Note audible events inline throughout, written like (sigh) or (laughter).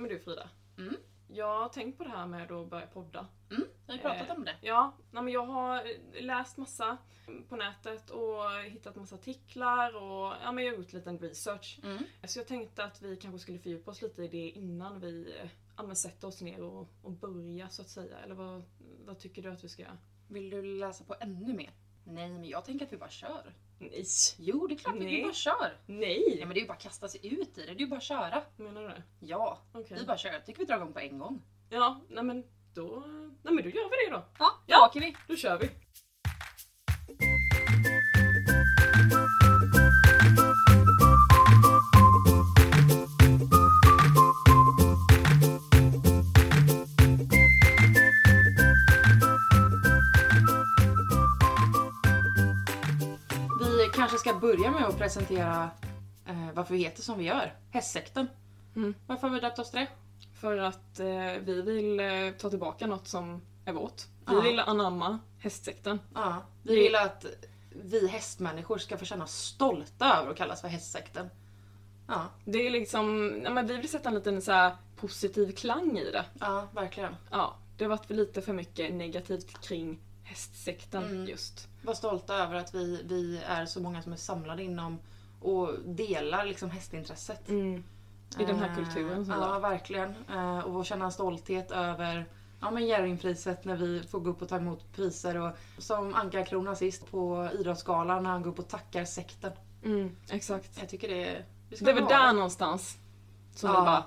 Men du Frida. Mm. Jag har tänkt på det här med att börja podda. Mm, vi har pratat Eh, om det. Ja, nej, men jag har läst massa på nätet och hittat massa artiklar och ja, men jag har gjort lite research. Mm. Så jag tänkte att vi kanske skulle fördjupa oss lite i det innan vi eh, ja, sätter oss ner och, och börjar så att säga. Eller vad, vad tycker du att vi ska göra? Vill du läsa på ännu mer? Nej, men jag tänker att vi bara kör. Nej! Jo, det är klart Nej. bara kör. Nej! Ja, men det är ju bara att kasta sig ut i det. Det är ju bara att köra. Menar du det? Ja, Okej. vi bara kör. Jag tycker vi drar igång på en gång. Ja, nej men då... Nej men då gör vi det då. Ja, då Ja. åker vi. Då kör vi. Ska börja med att presentera eh, varför vi heter som vi gör. Hästsekten. Mm. Varför har vi döpt oss till det? För att eh, vi vill eh, ta tillbaka något som är vårt. Vi Ja. vill anamma hästsekten. Ja, vi vill att vi hästmänniskor ska få känna stolta över att kallas för hästsekten. Ja, Det är liksom, ja, men vi vill sätta en liten så här positiv klang i det. ja verkligen. Ja, det har varit för lite för mycket negativt kring hästsekten Mm. just. Var stolta över att vi, vi är så många som är samlade inom och delar liksom hästintresset. Mm. I den här Eh, kulturen som Ja, verkligen. Eh, och känna en stolthet över ja, men Jerringpriset när vi får gå upp och ta emot priser. Och som Anka-krona sist på Idrottsgalan när han går upp och tackar sekten. Mm, exakt. Jag tycker det är... Ska Det är väl där någonstans som Ja. vi bara,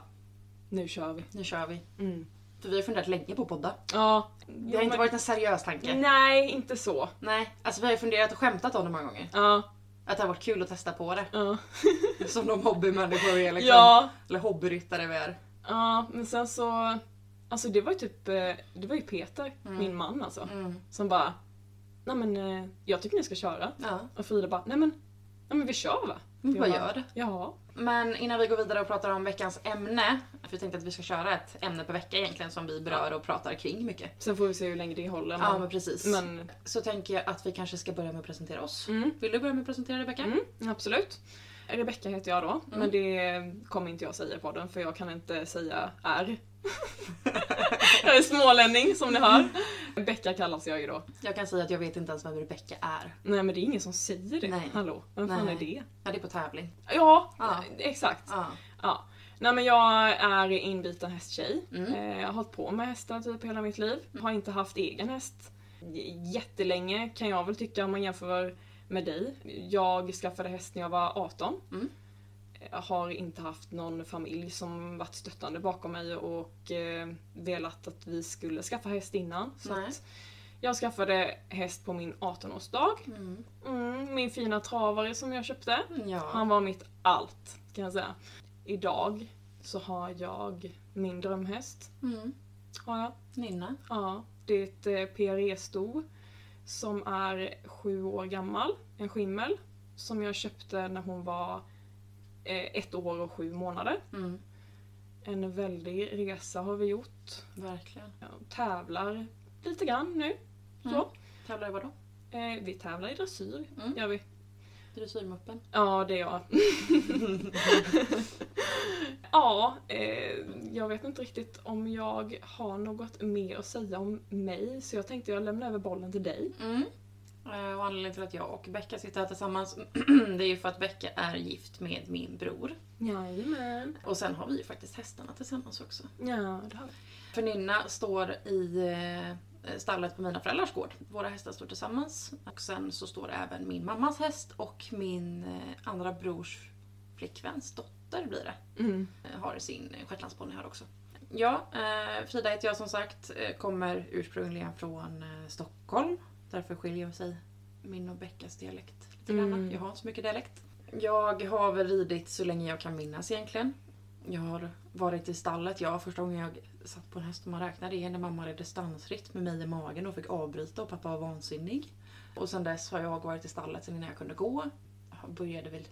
nu kör vi. Nu kör vi. Mm. För vi har funderat länge på att podda. Ja. Det har inte varit en seriös tanke. Nej, inte så. Nej, alltså vi har ju funderat och skämtat om det många gånger. Ja. Att det har varit kul att testa på det. Ja. (laughs) Som de hobbymänniskor vi är liksom. ja. Eller hobbyryttare vi är. Ja, men sen så... Alltså det var ju typ, eh, det var ju Peter, Mm. min man alltså, Mm. som bara Nej men eh, jag tycker ni ska köra. Ja, Och Frida bara, nej men, nej men vi kör va? vi bara gör det. Ja. Men innan vi går vidare och pratar om veckans ämne. För vi tänkte att vi ska köra ett ämne per vecka egentligen som vi berör och pratar kring mycket. Sen får vi se hur länge det håller. Ja Men, men precis. men Så tänker jag att vi kanske ska börja med att presentera oss. mm, Vill du börja med att presentera Rebecka? mm, absolut. Rebecka heter jag då, Mm. men det kommer inte jag säga på den för jag kan inte säga R. (laughs) jag är smålänning som ni hör. Becka kallas jag ju då. Jag kan säga att jag vet inte ens vem Rebecka är. Nej men det är ingen som säger det. Nej. Hallå, vem fan Nej. är det? Ja, det är på tävling. Ja, Ja. exakt. Ja. Ja. Nej men jag är inbiten hästtjej. Mm. Eh, Jag har hållit på med hästar typ hela mitt liv. Har inte haft egen häst jättelänge kan jag väl tycka om man jämför med dig. Jag skaffade häst när jag var 18. Mm. Jag har inte haft någon familj som varit stöttande bakom mig och eh, velat att vi skulle skaffa häst innan. Så jag skaffade häst på min 18-årsdag. Mm. Mm, min fina travare som jag köpte. Ja. Han var mitt allt, kan jag säga. Idag så har jag min drömhäst. Mm. Har jag. Nynna. Ja, det är ett eh, PRE-sto som är sju år gammal. En skimmel. Som jag köpte när hon var eh, ett år och sju månader. Mm. En väldig resa har vi gjort. Verkligen. Jag tävlar lite grann nu. Så. Mm. Tävlar i vadå? Eh, vi tävlar i dressyr, Mm. gör vi. Dressyrmuppen. Ja, det är jag. (laughs) ja, eh, jag vet inte riktigt om jag har något mer att säga om mig så jag tänkte jag lämnar över bollen till dig. Mm. Eh, Och anledningen till att jag och Becka sitter här tillsammans (clears throat) det är ju för att Becka är gift med min bror. Jajamän. Och sen har vi ju faktiskt hästarna tillsammans också. Ja, det har vi. För Nynna står i eh, stallet på mina föräldrars gård. Våra hästar står tillsammans. Och sen så står även min mammas häst och min eh, andra brors flickväns dotter blir det. Mm. eh, har sin eh, shetlandsponny här också. Ja, eh, Frida heter jag som sagt. eh, Kommer ursprungligen från eh, Stockholm. Därför skiljer sig min och Beckas dialekt lite grann. Mm. Jag har inte så mycket dialekt. Jag har väl ridit så länge jag kan minnas egentligen. Jag har varit i stallet. Ja, första gången jag satt på en häst, om man räknar det, är när mamma red distansritt med mig i magen och fick avbryta och pappa var vansinnig. Och sen dess har jag varit i stallet sen innan jag kunde gå. Jag började väl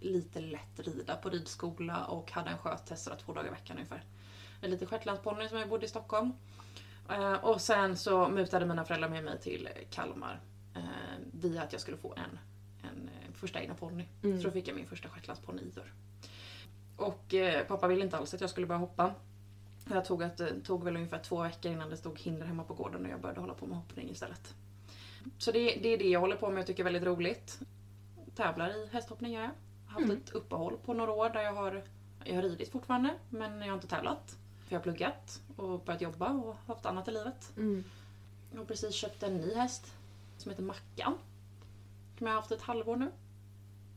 lite lätt rida på ridskola och hade en sköttest sådär två dagar i veckan ungefär. En liten shetlandsponny som jag bodde i Stockholm. Eh, och sen så mutade mina föräldrar med mig till Kalmar eh, via att jag skulle få en, en eh, första egna ponny. Mm. Så då fick jag min första shetlandsponny Idor. Och eh, pappa ville inte alls att jag skulle börja hoppa. Jag tog, att, tog väl ungefär två veckor innan det stod hinder hemma på gården och jag började hålla på med hoppning istället. Så det, det är det jag håller på med och tycker är väldigt roligt. Tävlar i hästhoppning gör jag. Jag har haft Mm. ett uppehåll på några år där jag har, jag har ridit fortfarande men jag har inte tävlat. För jag har pluggat och börjat jobba och haft annat i livet. Mm. Jag har precis köpt en ny häst som heter Mackan. Som jag har haft ett halvår nu.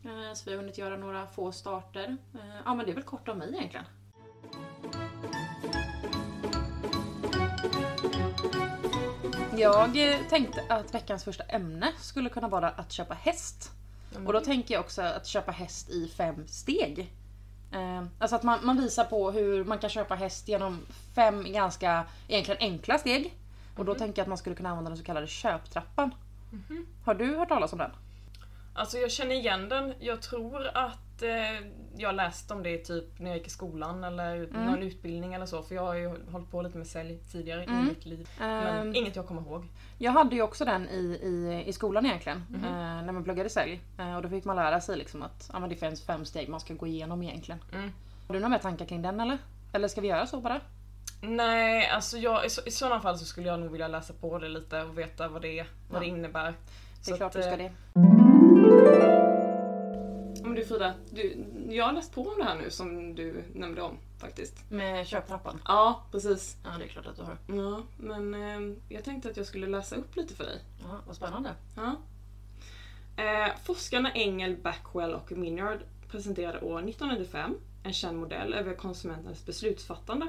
Eh, Så vi har hunnit göra några få starter. Eh, Ja men det är väl kort om mig egentligen. Jag tänkte att veckans första ämne skulle kunna vara att köpa häst. Och då tänker jag också att köpa häst i fem steg. Eh, alltså att man, man visar på hur man kan köpa häst genom fem ganska egentligen enkla steg. Och då tänker jag att man skulle kunna använda den så kallade köptrappan. Har du hört talas om den? Alltså jag känner igen den. Jag tror att eh, jag läst om det typ när jag gick i skolan eller Mm. någon utbildning eller så. För jag har ju hållit på lite med sälj tidigare Mm. i mitt liv. Men Ehm, inget jag kommer ihåg. Jag hade ju också den i, i, i skolan egentligen. Mhm. eh, när man pluggade sälj. Eh, och då fick man lära sig liksom att ja, men det finns fem steg man ska gå igenom egentligen. Mm. Har du några mer tankar kring den eller? Eller ska vi göra så bara? Nej, alltså jag, i, så, i sådana fall så skulle jag nog vilja läsa på det lite och veta vad det, vad Ja. det innebär. Det är klart du ska eh, det. Men du Frida, du, jag har läst på om det här nu som du nämnde om faktiskt. Med köptrappan? Ja, precis. Ja det är klart att du har. Ja, men eh, jag tänkte att jag skulle läsa upp lite för dig. Ja, vad spännande. Ja. Eh, forskarna Engel, Backwell och Minyard presenterade år 1995 en känd modell över konsumenternas beslutsfattande.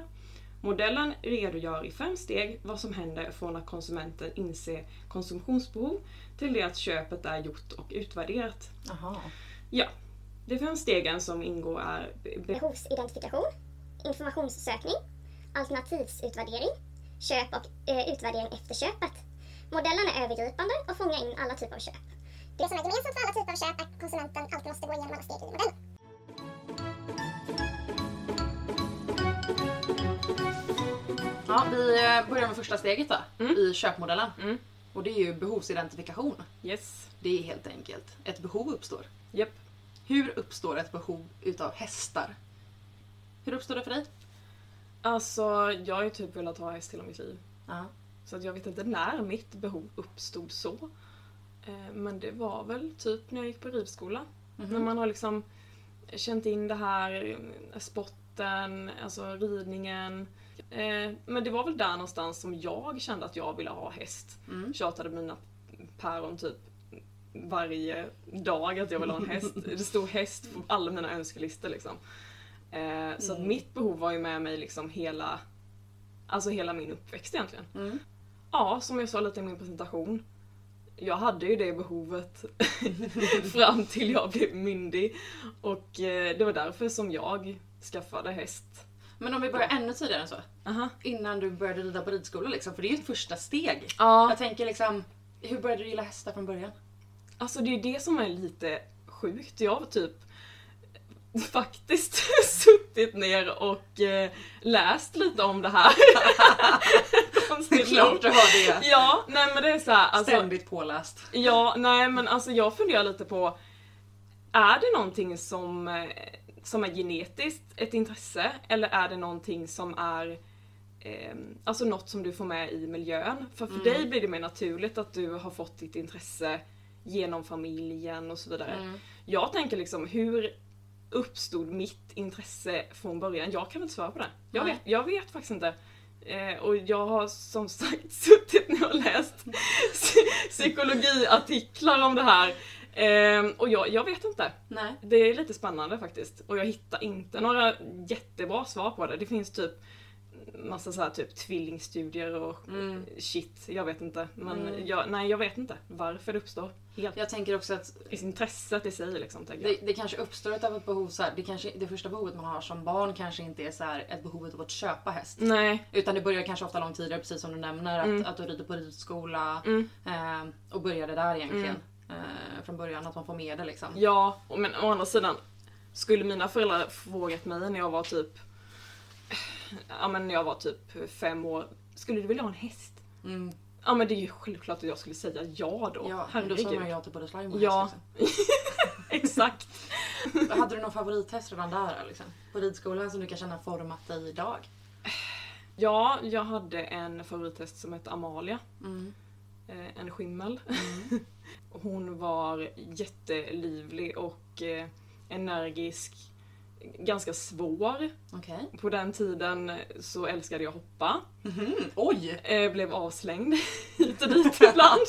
Modellen redogör i fem steg vad som händer från att konsumenten inser konsumtionsbehov till det att köpet är gjort och utvärderat. Jaha. Ja, de fem stegen som ingår är be- be- behovsidentifikation, informationssökning, alternativsutvärdering, köp och eh, utvärdering efter köpet. Modellen är övergripande och fångar in alla typer av köp. Det som är gemensamt för alla typer av köp är att konsumenten alltid måste gå igenom alla steg i modellen. Ja, vi eh, börjar med första steget då. Mm. I köpmodellen. Mm. Och det är ju behovsidentifikation. Yes. Det är helt enkelt. Ett behov uppstår. Japp. Hur uppstår ett behov utav hästar? Hur uppstår det för dig? Alltså, jag har ju typ velat ha häst hela mitt liv. Ja. Så att jag vet inte när mitt behov uppstod så. Eh, Men det var väl typ när jag gick på ridskola. Mhm. När man har liksom känt in det här, eh, sporten, alltså ridningen. Eh, Men det var väl där någonstans som jag kände att jag ville ha häst. Mm. Tjatade mina päron typ varje dag att jag ville ha en häst. Det stod häst på alla mina önskelistor liksom. Eh, Så att Mm. mitt behov var ju med mig liksom hela, alltså hela min uppväxt egentligen. Mm. Ja, som jag sa lite i min presentation. Jag hade ju det behovet (laughs) fram till jag blev myndig. Och eh, det var därför som jag skaffade häst. Men om vi börjar ännu tidigare än så. Aha. Innan du började rida på ridskola liksom. För det är ju ett första steg. Ja, Jag tänker liksom, hur började du gilla hästar från början? Alltså det är det som är lite sjukt. Jag har typ faktiskt (laughs) suttit ner och eh, läst lite om det här. (laughs) Det är klart du har det. Ja, nej men det är så här, alltså, Ständigt påläst. Ja, nej men alltså jag funderar lite på Är det någonting som, eh, som är genetiskt ett intresse eller är det någonting som är eh, Alltså något som du får med i miljön? För för Mm. dig blir det mer naturligt att du har fått ditt intresse genom familjen och så vidare. Mm. Jag tänker liksom hur uppstod mitt intresse från början? Jag kan inte svara på det. Jag, vet, jag vet faktiskt inte. Eh, och jag har som sagt (laughs) suttit nu och läst psy- (laughs) psykologiartiklar om det här. Eh, och jag, jag vet inte. Nej. Det är lite spännande faktiskt. Och jag hittar inte några jättebra svar på det. Det finns typ massa så här typ tvillingstudier och Mm. shit, jag vet inte. Men Mm. jag, nej, jag vet inte varför det uppstår. Helt Jag tänker också att intresset i sig liksom. Tänker det, det kanske uppstår av ett behov så här, det, kanske, det första behovet man har som barn kanske inte är så här, ett behov av att köpa häst. Nej. Utan det börjar kanske ofta långt tidigare, precis som du nämner, att, Mm. att du rider på ridskola Mm. eh, och började där egentligen. Eh, från början, att man får med det liksom. Ja, och men å andra sidan. Skulle mina föräldrar frågat mig när jag var typ Ja men när jag var typ fem år. Skulle du vilja ha en häst? Mm. Ja men det är ju självklart att jag skulle säga ja då. Ja, men då Herregud. sa man ja till både slime och Ja. Liksom. (laughs) Exakt. Hade du någon favorithäst redan där liksom? På ridskolan som du kan känna format dig idag? Ja, jag hade en favorithäst som hette Amalia. Mm. Eh, en skimmel. (laughs) Hon var jättelivlig och eh, energisk. Ganska svår. Okej. På den tiden så älskade jag hoppa. Mhm. Oj! Eh, blev avslängd (laughs) hit och dit ibland.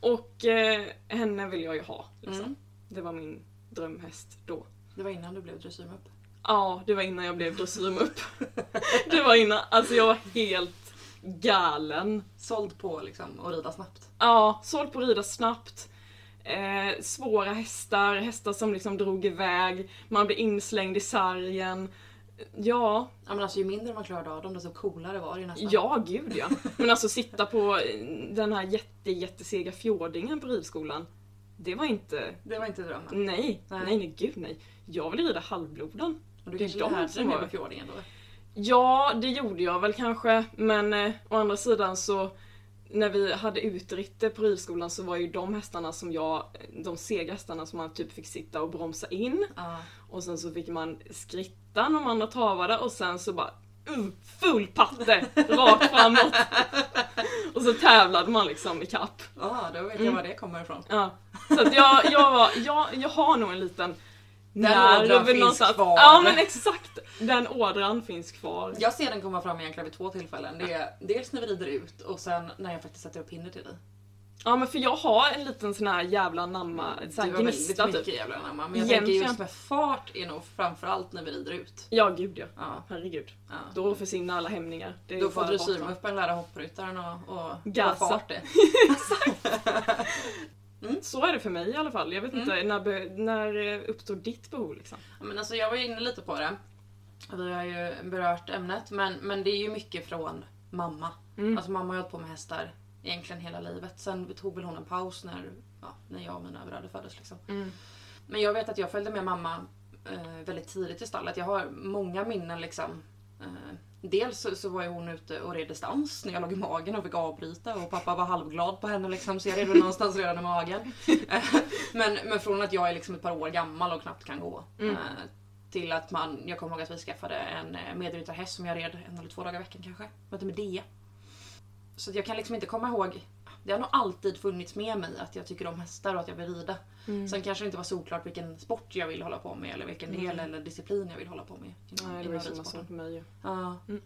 och eh, henne vill jag ju ha. Liksom. Mm. Det var min drömhäst då. Det var innan du blev dressyrmupp. Ja, det var innan jag blev dressyrmupp. det var innan, alltså jag var helt galen. Såld på liksom att rida snabbt. Ja, sålt på att rida snabbt. Eh, svåra hästar, hästar som liksom drog iväg, man blev inslängd i sargen. Ja, Ja men alltså ju mindre man klarade av dem desto coolare var det ju nästan. ja gud ja. Men alltså sitta på den här jätte, jättesega fjordingen på ridskolan. Det var inte, Det var inte drömmen. nej, Nej. nej, nej, gud nej. Jag ville rida halvbloden. Och du Det kanske de lärde dig mer med fjordingen då? Ja, det gjorde jag väl kanske, men eh, å andra sidan så när vi hade utritte på ridskolan så var ju de hästarna som jag, de sega hästarna som man typ fick sitta och bromsa in Ja. och sen så fick man skritta när andra travade och sen så bara uh, full patte rakt framåt. (laughs) och så tävlade man liksom i kapp. Ja, då vet Mm. jag var det kommer ifrån. Ja. Så att jag, jag, var, jag, jag har nog en liten ådran finns någonstans. kvar. Ja men exakt! Den ådran finns kvar. Jag ser den komma fram egentligen vid två tillfällen. Det är dels när vi rider ut och sen när jag faktiskt sätter upp hinder till dig. Ja men för jag har en liten sån här jävla namma, Du här har gnista väldigt typ. mycket jävla namn. Men jag tänker just med fart är nog framförallt när vi rider ut. Ja gud ja. Ja. Herregud. Ja. Då försvinner alla hämningar. Då får dressyrmuppen lära hoppryttaren och, och få fart det. (laughs) (laughs) Så är det för mig i alla fall. Jag vet Mm. inte, när, när eh, uppstår ditt behov liksom? Ja, Men alltså jag var inne lite på det. Vi har ju berört ämnet men, men det är ju mycket från mamma. Mm. Alltså mamma har hållit på med hästar egentligen hela livet. Sen tog väl hon en paus när, ja, när jag och mina bröder föddes. Liksom. Mm. Men jag vet att jag följde med mamma eh, väldigt tidigt i stallet. Jag har många minnen liksom. Eh, dels så, så var ju hon ute och red distans när jag låg i magen och fick avbryta och pappa var halvglad på henne liksom. Så jag red någonstans redan i magen. (laughs) Men, men från att jag är liksom ett par år gammal och knappt kan gå. Mm. Eh, till att man, jag kommer ihåg att vi skaffade en eh, medryttarhäst som jag red en eller två dagar i veckan kanske. Som hette Medea. Så jag kan liksom inte komma ihåg. Det har nog alltid funnits med mig att jag tycker om hästar och att jag vill rida. Mm. Sen kanske det inte var solklart vilken sport jag vill hålla på med eller vilken del Mm. eller disciplin jag vill hålla på med. inom- Nej, det var samma sak för mig ju. Ja. Mm.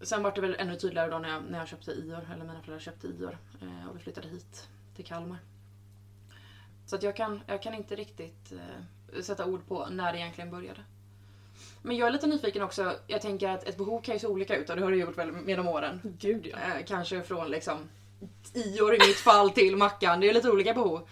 Sen var det väl ännu tydligare då när jag, när jag köpte Ior, eller mina föräldrar köpte Ior eh, och vi flyttade hit till Kalmar. Så att jag kan, jag kan inte riktigt eh, sätta ord på när det egentligen började. Men jag är lite nyfiken också, jag tänker att ett behov kan ju se olika ut och det har det gjort väl med de åren. Gud ja. Eh, kanske från liksom Ior i mitt fall till Mackan, det är lite olika behov.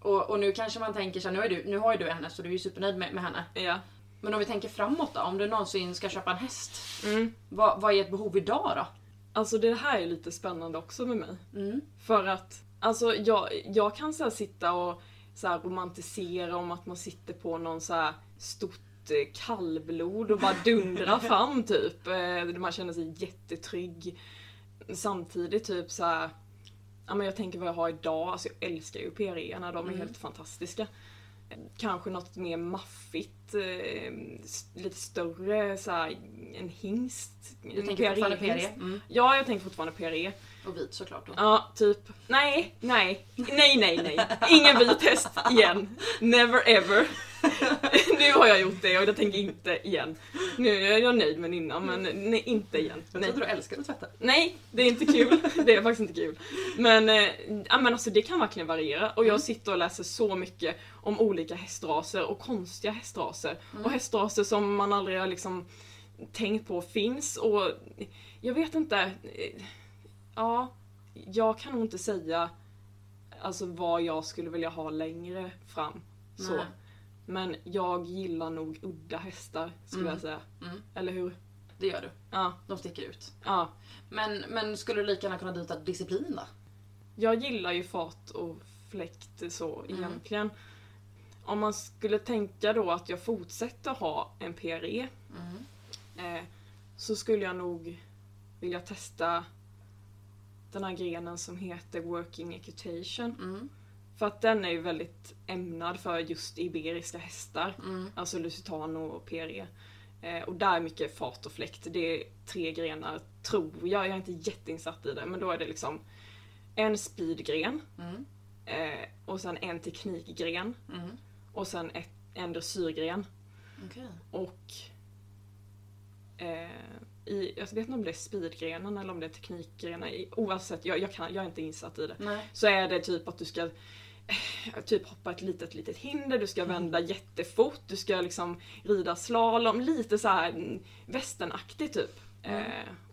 Och, och nu kanske man tänker så här, nu, är du, nu har ju du henne så du är ju supernöjd med, med henne. Ja. Men om vi tänker framåt då, om du någonsin ska köpa en häst. Mm. Vad, vad är ett behov idag då? Alltså det här är lite spännande också med mig. Mm. För att, alltså jag, jag kan så sitta och så romantisera om att man sitter på någon så stort eh, kallblod och bara dundrar fram (laughs) typ. Eh, Man känner sig jättetrygg. Samtidigt typ så här, ja men jag tänker vad jag har idag, alltså jag älskar ju PRE-erna, de är Mm. helt fantastiska. Kanske något mer maffigt, eh, lite större, så här, en hingst. Du en tänker fortfarande PRE-hingst. PRE? Mm. Ja, jag tänker fortfarande PRE. Och vit såklart då. Ja, typ. Nej, nej, nej, nej, nej. Ingen vit häst igen. Never ever. (laughs) nu har jag gjort det och jag tänker inte igen. Nu är jag nöjd med innan men nej, inte igen. Jag trodde du älskade att tvätta. nej, det är inte kul. Det är faktiskt inte kul. Men, ja, men alltså, det kan verkligen variera och jag sitter och läser så mycket om olika hästraser och konstiga hästraser. Och hästraser som man aldrig har liksom tänkt på finns och jag vet inte. eh, Ja, jag kan nog inte säga alltså vad jag skulle vilja ha längre fram. Så. Nej. Men jag gillar nog udda hästar skulle Mm. jag säga. Mm. Eller hur? Det gör du. Ja, De sticker ut. ja. Men, men skulle du lika gärna kunna byta disciplin då? Jag gillar ju fart och fläkt så Mm. egentligen. Om man skulle tänka då att jag fortsätter ha en PRE Mm. eh, så skulle jag nog vilja testa den här grenen som heter Working Equitation. För att den är ju väldigt ämnad för just iberiska hästar. Mm. Alltså Lusitano och PRE. Eh, och där är mycket fart och fläkt. Det är tre grenar, tror jag. Jag är inte jätteinsatt i det. Men då är det liksom en speedgren. Mm. Eh, och sen en teknikgren. Mm. Och sen ett, en dressyrgren. Okej. Och eh, i, jag vet inte om det är speedgrenen eller om det är teknikgrenen. Oavsett, jag, jag, kan, jag är inte insatt i det. Nej. Så är det typ att du ska typ hoppa ett litet litet hinder, du ska vända jättefort, du ska liksom rida slalom, lite så här mm, västernaktigt typ. Eh,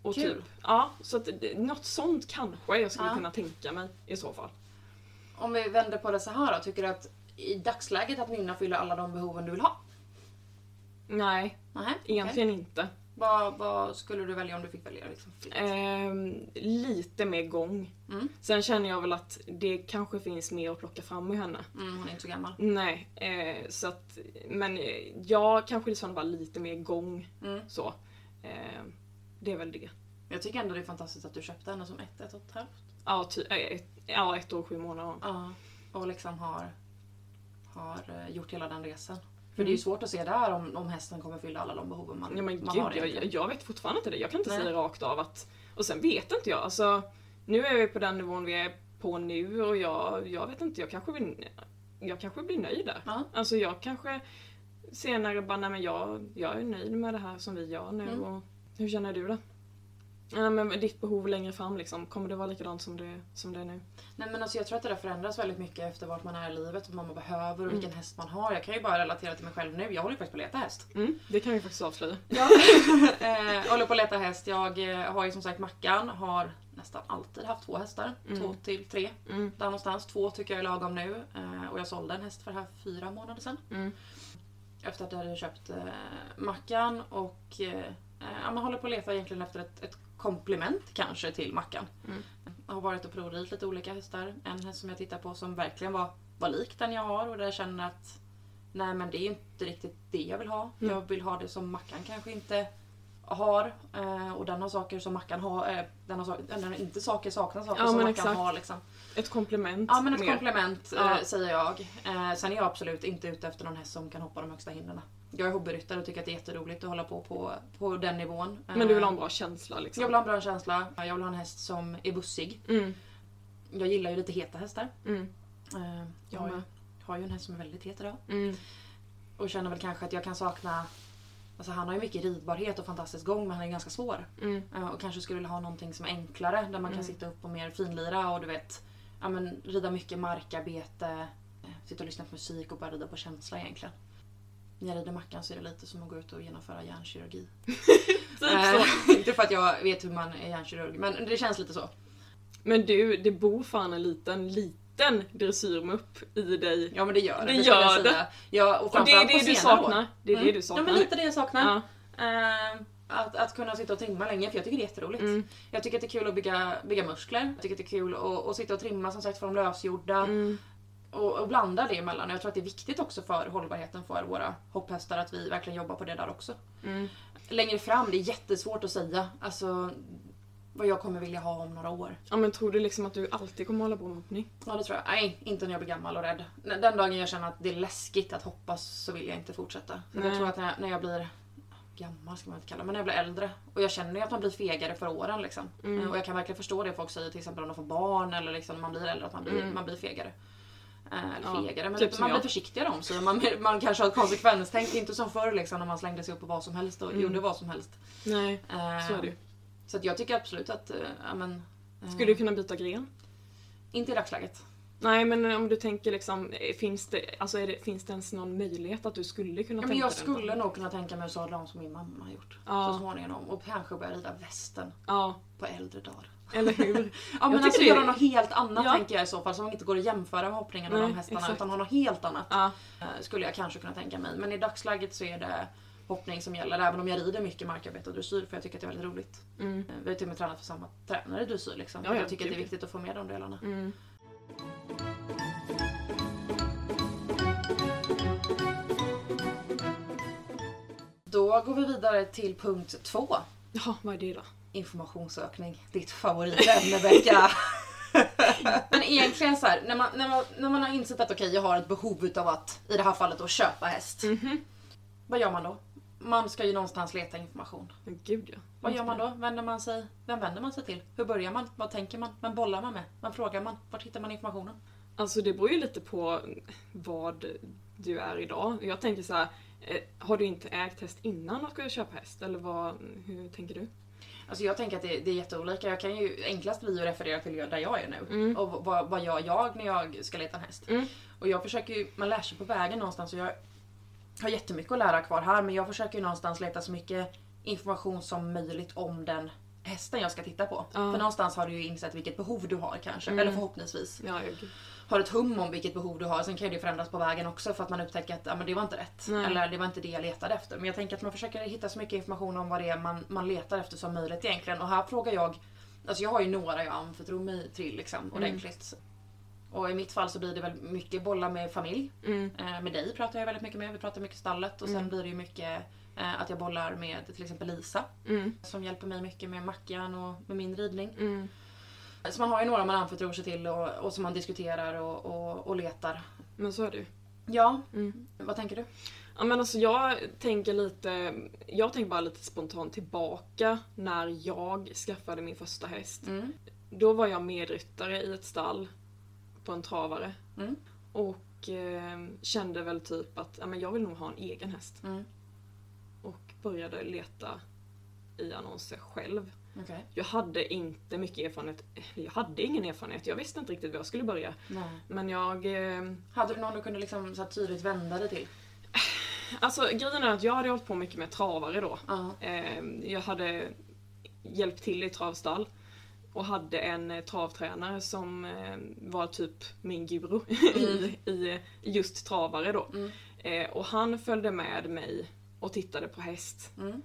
och Kul. typ, ja, så att något sånt kanske jag skulle Ja. kunna tänka mig i så fall. Om vi vänder på det så här då, tycker du att i dagsläget att Nynna fyller alla de behoven du vill ha? Nej, Nej, egentligen inte. Vad, vad skulle du välja om du fick välja? Liksom? Ehm, lite mer gång. Mm. Sen känner jag väl att det kanske finns mer att plocka fram i henne. Mm, hon är inte så gammal. Nej, eh, så att, men eh, jag kanske i sådana fall lite mer gång Mm. så. Eh, det är väl det. Jag tycker ändå det är fantastiskt att du köpte henne som ett, ett och ett halvt. Ja, ty, eh, ett, ja ett år och sju månader. Ja. Och liksom har, har eh, gjort hela den resan. För det är ju svårt att se där om, om hästen kommer fylla alla de behoven man, Ja men man gud, har jag, jag vet fortfarande inte det. Jag kan inte Nej. säga rakt av att... Och sen vet inte jag. Alltså, nu är vi på den nivån vi är på nu och jag, jag vet inte, jag kanske blir, jag kanske blir nöjd där. Ja. Alltså jag kanske senare bara, nej men jag, jag är nöjd med det här som vi gör nu. Mm. Och, hur känner du då? Ja, men ditt behov längre fram liksom, kommer det vara likadant som det, som det är nu? Nej men alltså jag tror att det där förändras väldigt mycket efter vart man är i livet och vad man behöver och Mm. vilken häst man har. Jag kan ju bara relatera till mig själv nu. Jag håller ju faktiskt på att leta häst. Mm, det kan vi faktiskt avslöja. Ja. (laughs) eh, håller på att leta häst. Jag eh, har ju som sagt Mackan, har nästan alltid haft två hästar. Mm. Två till tre. Mm, Där någonstans. Två tycker jag är lagom nu. Eh, och jag sålde en häst för här fyra månader sedan. mm, Efter att jag hade köpt eh, Mackan och eh, man håller på att leta egentligen efter ett, ett komplement kanske till Mackan. Mm. Jag har varit och provridit lite olika hästar. En häst som jag tittar på som verkligen var, var lik den jag har och där jag känner att nej men det är inte riktigt det jag vill ha. Mm. Jag vill ha det som Mackan kanske inte har. Eh, och den har saker som Mackan har. Den, har saker, den har inte saker saknar saker Ja, som Mackan exakt. har. Liksom. Ett komplement. Ja men ett mer. komplement Ja. eh, säger jag. Eh, sen är jag absolut inte ute efter någon häst som kan hoppa de högsta hindren. Jag är hobbyryttare och tycker att det är jätteroligt att hålla på på, på den nivån. Men du vill ha en bra känsla liksom? Jag vill ha en bra känsla. Jag vill ha en häst som är bussig. Mm, Jag gillar ju lite heta hästar. mm, jag har ju, har ju en häst som är väldigt het idag. mm, Och känner väl kanske att jag kan sakna Alltså han har ju mycket ridbarhet och fantastisk gång men han är ganska svår. mm, Eh, Och kanske skulle vilja ha någonting som är enklare där man kan Mm. sitta upp och mer finlira och du vet ja, men, rida mycket markarbete, eh, sitta och lyssna på musik och bara rida på känsla egentligen. När jag rider Mackan så är det lite som att gå ut och genomföra hjärnkirurgi. (laughs) Typ. Eh, inte för att jag vet hur man är hjärnkirurg men det känns lite så. Men du, det bor fan en liten, liten dressyrmupp i dig. Ja men det gör det. Det gör säga. Ja, och Och det är det på du saknar. år. Det är det Mm. du saknar. Ja men lite det jag saknar. Ja. Eh, att, att kunna sitta och trimma länge för jag tycker det är jätteroligt. Mm. Jag tycker att det är kul att bygga, bygga muskler. Jag tycker att det är kul att, att sitta och trimma som sagt för de lösgjorda. Mm. Och, och blanda det emellan. Jag tror att det är viktigt också för hållbarheten för våra hopphästar att vi verkligen jobbar på det där också. Mm. Längre fram, det är jättesvårt att säga. Alltså vad jag kommer vilja ha om några år. Ja men tror du liksom att du alltid kommer hålla på med hoppning? Ja det tror jag. Nej, inte när jag blir gammal och rädd. Den dagen jag känner att det är läskigt att hoppas så vill jag inte fortsätta. För jag tror att när jag, blir gammal ska man inte kalla men när jag blir äldre och jag känner ju att man blir fegare för åren liksom. Mm. Eh, Och jag kan verkligen förstå det folk säger till exempel om de får barn eller liksom när man blir äldre att man blir, Mm. man blir fegare. Eh, Eller Ja, fegare, men typ man blir jag. försiktigare om sig. Man, (laughs) man kanske har konsekvenstänk, inte som förr liksom när man slängde sig upp på vad som helst och Mm. gjorde vad som helst. Nej, Eh, så är det ju. Så att jag tycker absolut att, eh, ja men... eh, Skulle du kunna byta gren? Inte i dagsläget. Nej men om du tänker liksom, eh, finns det, alltså det, finns det ens någon möjlighet att du skulle kunna Ja, men tänka jag dig skulle den? nog kunna tänka mig att sadla om som min mamma har gjort. Ja. Så småningom. Och kanske börja rida västen Ja, på äldre dagar. eller hur? (laughs) Ja men alltså det- göra något helt annat Ja. tänker jag i så fall som inte går att jämföra med hoppningen och Nej, de hästarna exakt. utan ha något helt annat. Ja, Skulle jag kanske kunna tänka mig. Men i dagsläget så är det hoppning som gäller även om jag rider mycket markarbete och dressyr för jag tycker att det är väldigt roligt. mm, Eh, Vi har till och med tränat för samma tränare i dressyr liksom. Ja, ja, jag tycker att det är viktigt att få med de delarna. mm. Då går vi vidare till punkt två. Ja, vad är det då? Informationssökning. Ditt favoritämne Becka. (laughs) Men egentligen så här, när man, när man, när man har insett att okej, jag har ett behov utav att, i det här fallet då, köpa häst. Mhm. Vad gör man då? Man ska ju någonstans leta information. Men Gud ja. Vad gör man då? Vänder man sig, vem vänder man sig till? Hur börjar man? Vad tänker man? Vem bollar man med? Vad frågar man? Vart hittar man informationen? Alltså det beror ju lite på vad du är idag. Jag tänker så här, eh, har du inte ägt häst innan du ska köpa häst? Eller vad, hur tänker du? Alltså jag tänker att det, det är jätteolika. Jag kan ju enklast bli att referera till där jag är nu. Mm. Och vad, vad gör jag när jag ska leta en häst? Mm. Och jag försöker ju, man lär sig på vägen någonstans och jag har jättemycket att lära kvar här men jag försöker ju någonstans leta så mycket information som möjligt om den hästen jag ska titta på. Ja. För någonstans har du ju insett vilket behov du har kanske. Mm. Eller förhoppningsvis. Ja, Har ett hum om vilket behov du har. Sen kan ju det förändras på vägen också för att man upptäcker att ja, men det var inte rätt. Nej. Eller det var inte det jag letade efter. Men jag tänker att man försöker hitta så mycket information om vad det är man, man letar efter som möjligt egentligen. Och här frågar jag, alltså jag har ju några jag anförtror mig till liksom ordentligt. Och i mitt fall så blir det väl mycket bolla med familj. mm, Eh, med dig pratar jag väldigt mycket med, vi pratar mycket stallet. Och sen Mm. blir det ju mycket eh, att jag bollar med till exempel Lisa. mm, Som hjälper mig mycket med mackan och med min ridning. mm. Så man har ju några man anförtror sig till och, och som man diskuterar och, och, och letar. Men så är det ju. Ja, Mm. vad tänker du? Ja men alltså jag tänker lite, jag tänker bara lite spontant tillbaka när jag skaffade min första häst. Mm. Då var jag medryttare i ett stall på en travare. Mm. Och eh, kände väl typ att ja, men jag vill nog ha en egen häst. Mm. Och började leta i annonser själv. Okej. Jag hade inte mycket erfarenhet, jag hade ingen erfarenhet, jag visste inte riktigt var jag skulle börja. Nej. Men jag... Eh, Hade du någon du kunde liksom så tydligt vända dig till? alltså grejen är att jag hade hållit på mycket med travare då. Ja. Eh, jag hade hjälpt till i travstall. Och hade en eh, travtränare som eh, var typ min guru (laughs) i, i just travare då. Mm. Eh, och han följde med mig och tittade på häst. Mm.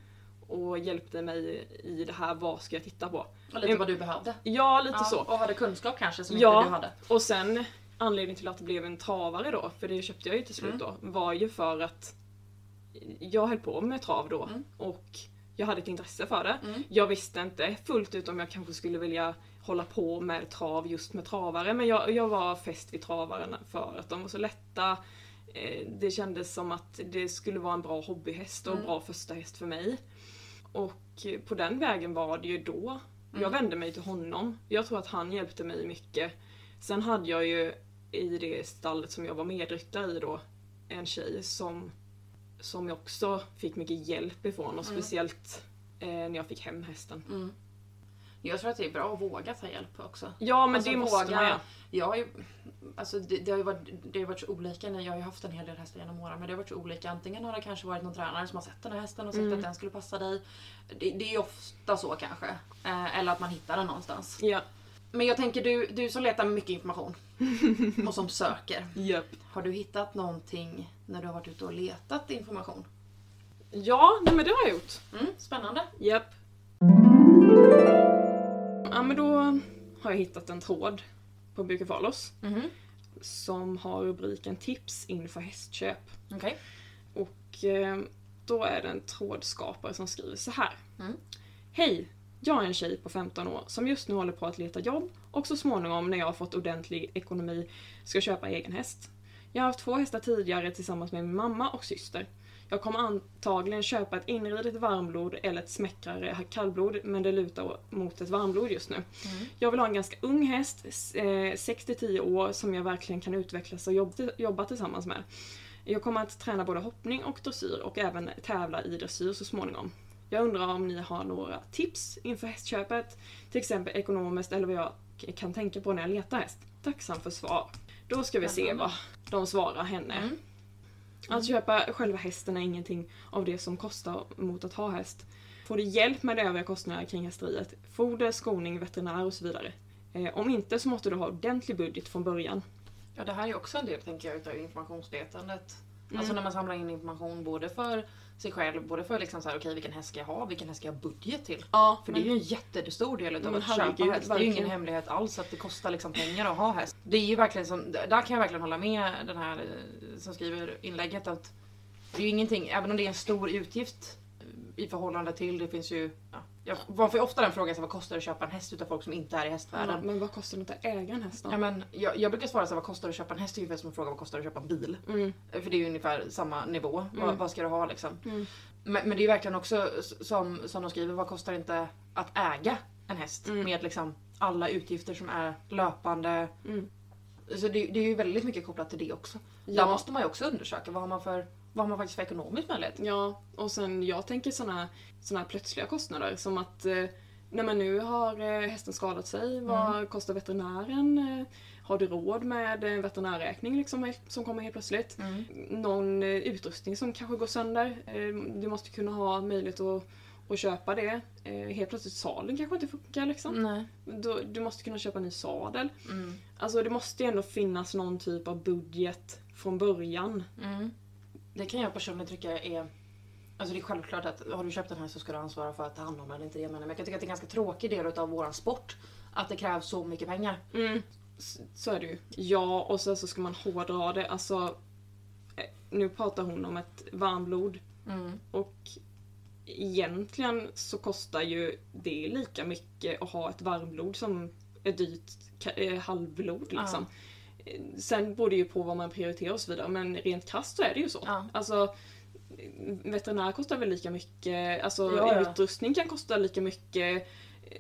Och hjälpte mig i det här, vad ska jag titta på? Och lite Mm. vad du behövde. Ja, lite Ja, så. Och hade kunskap kanske som Ja. inte du hade. Och sen anledningen till att det blev en travare då, för det köpte jag ju till slut Mm. då, var ju för att jag höll på med trav då Mm. och jag hade ett intresse för det. Mm. Jag visste inte fullt ut om jag kanske skulle vilja hålla på med trav just med travare men jag, jag var fäst vid travarna för att de var så lätta. Eh, Det kändes som att det skulle vara en bra hobbyhäst och Mm. bra första häst för mig. Och på den vägen var det ju då. Jag Mm. vände mig till honom. Jag tror att han hjälpte mig mycket. Sen hade jag ju i det stallet som jag var medryttare i då en tjej som, som jag också fick mycket hjälp ifrån och Mm. speciellt eh, när jag fick hem hästen. Mm. Jag tror att det är bra att våga ta hjälp också. Ja men Alltså, det måste våga- man göra. Jag har ju, alltså det, det har ju varit, det har varit så olika. när Jag har ju haft en hel del hästar genom åren men det har varit så olika. Antingen har det kanske varit någon tränare som har sett den här hästen och sagt Mm. att den skulle passa dig. Det, det är ju ofta så kanske. Eh, eller att man hittar den någonstans. Ja. Men jag tänker du, du som letar mycket information och som söker. Japp. Har du hittat någonting när du har varit ute och letat information? Ja, nej, men det har jag gjort. Mm, spännande. Japp. Ja men då har jag hittat en tråd på Bukefalos Mhm. som har rubriken Tips inför hästköp. Okej. Och eh, då är det en trådskapare som skriver så här. Mm. Hej! Jag är en tjej på 15 år som just nu håller på att leta jobb och så småningom när jag har fått ordentlig ekonomi ska köpa egen häst. Jag har haft två hästar tidigare tillsammans med min mamma och syster. Jag kommer antagligen köpa ett inridet varmblod eller ett smäckrare kallblod men det lutar mot ett varmblod just nu. Jag vill ha en ganska ung häst, s- eh, 6-10 år, som jag verkligen kan utvecklas och jobb- jobba tillsammans med. Jag kommer att träna både hoppning och dressyr och även tävla i dressyr så småningom. Jag undrar om ni har några tips inför hästköpet, till exempel ekonomiskt eller vad jag kan tänka på när jag letar häst. Tacksam för svar. Då ska vi se vad de svarar henne. Mm. Att köpa själva hästen är ingenting av det som kostar mot att ha häst. Får du hjälp med övriga kostnader kring hästeriet, foder, skoning, veterinär och så vidare. Eh, om inte så måste du ha ordentlig budget från början. Ja, det här är också en del tänker jag utav informationsletandet. Mm. Alltså när man samlar in information både för sig själv, både för liksom så här, okej vilken häst ska jag ha, vilken häst ska jag ha budget till? Ja, För det är ju en jättestor del utav Men att köpa herregud, häst. Det är ju ingen hemlighet alls att det kostar liksom pengar att ha häst. Det är ju verkligen som, där kan jag verkligen hålla med den här eh, som skriver inlägget att det är ju ingenting, även om det är en stor utgift i förhållande till, det finns ju ja, Jag, man får ju ofta den frågan, så, vad kostar det att köpa en häst utav folk som inte är i Ja, hästvärlden? men vad kostar det att äga en häst då? Ja, men jag, jag brukar svara så vad kostar det att köpa en häst? Det är ungefär som att fråga vad kostar det att köpa en bil? Mm. För det är ju ungefär samma nivå. Vad, Mm. vad ska du ha liksom? Mm. Men, men det är ju verkligen också som, som de skriver, vad kostar det inte att äga en häst? Mm. Med liksom alla utgifter som är löpande. Mm. Så det, det är ju väldigt mycket kopplat till det också. Där Ja. måste man ju också undersöka vad har man för, vad har man faktiskt för ekonomisk möjlighet. Ja, och sen jag tänker såna, såna här plötsliga kostnader som att eh, när man nu har eh, hästen skadat sig, vad kostar veterinären? Eh, har du råd med en veterinärräkning liksom, som kommer helt plötsligt? Någon eh, utrustning som kanske går sönder. Du måste kunna ha möjlighet att, att köpa det. Helt plötsligt sadeln kanske inte funkar liksom. Nej. Då, du måste kunna köpa en ny sadel. Mm. Alltså det måste ju ändå finnas någon typ av budget från början. Mm. Det kan jag personligen tycka är... Alltså det är självklart att har du köpt den här så ska du ansvara för att ta hand om den, inte det jag menar. Men jag kan tycka att det är en ganska tråkig del av våran sport. Att det krävs så mycket pengar. Mm. S- Så är det ju. Ja, och sen så ska man hårdra det. Alltså, eh, nu pratar hon om ett varmblod. Mm. Och egentligen så kostar ju det lika mycket att ha ett varmblod som ett dyrt eh, halvblod liksom. Eh, Sen beror det ju på vad man prioriterar och så vidare, men rent krasst så är det ju så. Ja. Alltså, veterinär kostar väl lika mycket, alltså Ja, ja. utrustning kan kosta lika mycket,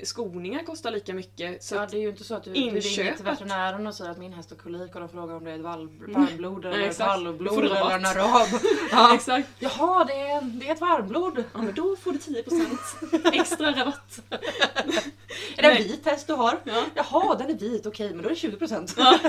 skoningar kostar lika mycket. Så att, det är ju inte så att du, du ringer till veterinären och säger att min häst har kolik och de frågar om det är ett varmblod eller Nej, ett får du eller en arab. (laughs) Ja. exakt. Jaha, det är, det är ett varmblod. Ja men då får du 10% (laughs) extra rabatt. Är det en vit häst du har? Ja. Jaha, den är vit, okej men då är det 20%. Ja.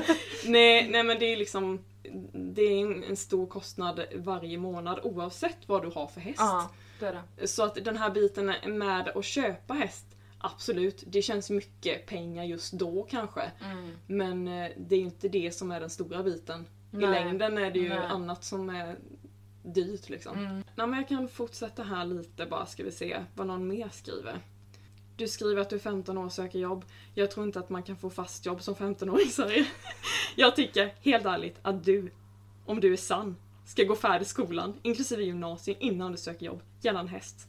Nej, nej men det är liksom det är en, stor kostnad varje månad oavsett vad du har för häst. Ja, det det. Så att den här biten med att köpa häst, absolut, det känns mycket pengar just då kanske. Mm. Men eh, det är inte det som är den stora biten. I Nej. längden är det ju Nej. annat som är dyrt liksom. Mm. Nej, men jag kan fortsätta här lite bara, ska vi se vad någon mer skriver. Du skriver att du är 15 år och söker jobb. Jag tror inte att man kan få fast jobb som 15-åring i Sverige. Jag tycker, helt ärligt, att du, om du är sann, ska gå färdig skolan, inklusive gymnasiet, innan du söker jobb. Gärna en häst.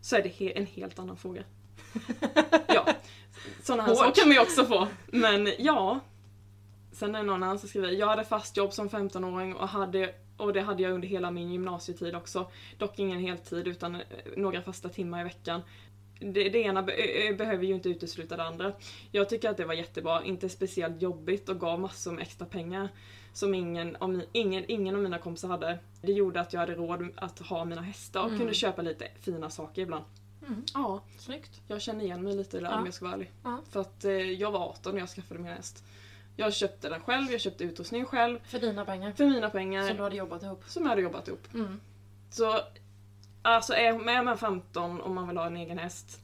Så är det he- en helt annan fråga. (laughs) Ja, sådana här saker kan man ju också få. Men ja. Sen är det någon annan som skriver, jag hade fast jobb som 15-åring och, hade, och det hade jag under hela min gymnasietid också. Dock ingen heltid utan eh, några fasta timmar i veckan. Det, det ena be, eh, behöver ju inte utesluta det andra. Jag tycker att det var jättebra, inte speciellt jobbigt och gav massor med extra pengar som ingen av, ingen, ingen av mina kompisar hade. Det gjorde att jag hade råd att ha mina hästar och Mm. kunde köpa lite fina saker ibland. Mm. Ja, Snyggt. jag känner igen mig lite där Ja. om jag ska vara ärlig. Ja. För att eh, jag var 18 när jag skaffade min häst. Jag köpte den själv, jag köpte utrustningen själv. För dina pengar. För mina pengar. Som du hade jobbat ihop. som jag hade jobbat ihop. Mm. Så alltså är är man 15 och man vill ha en egen häst.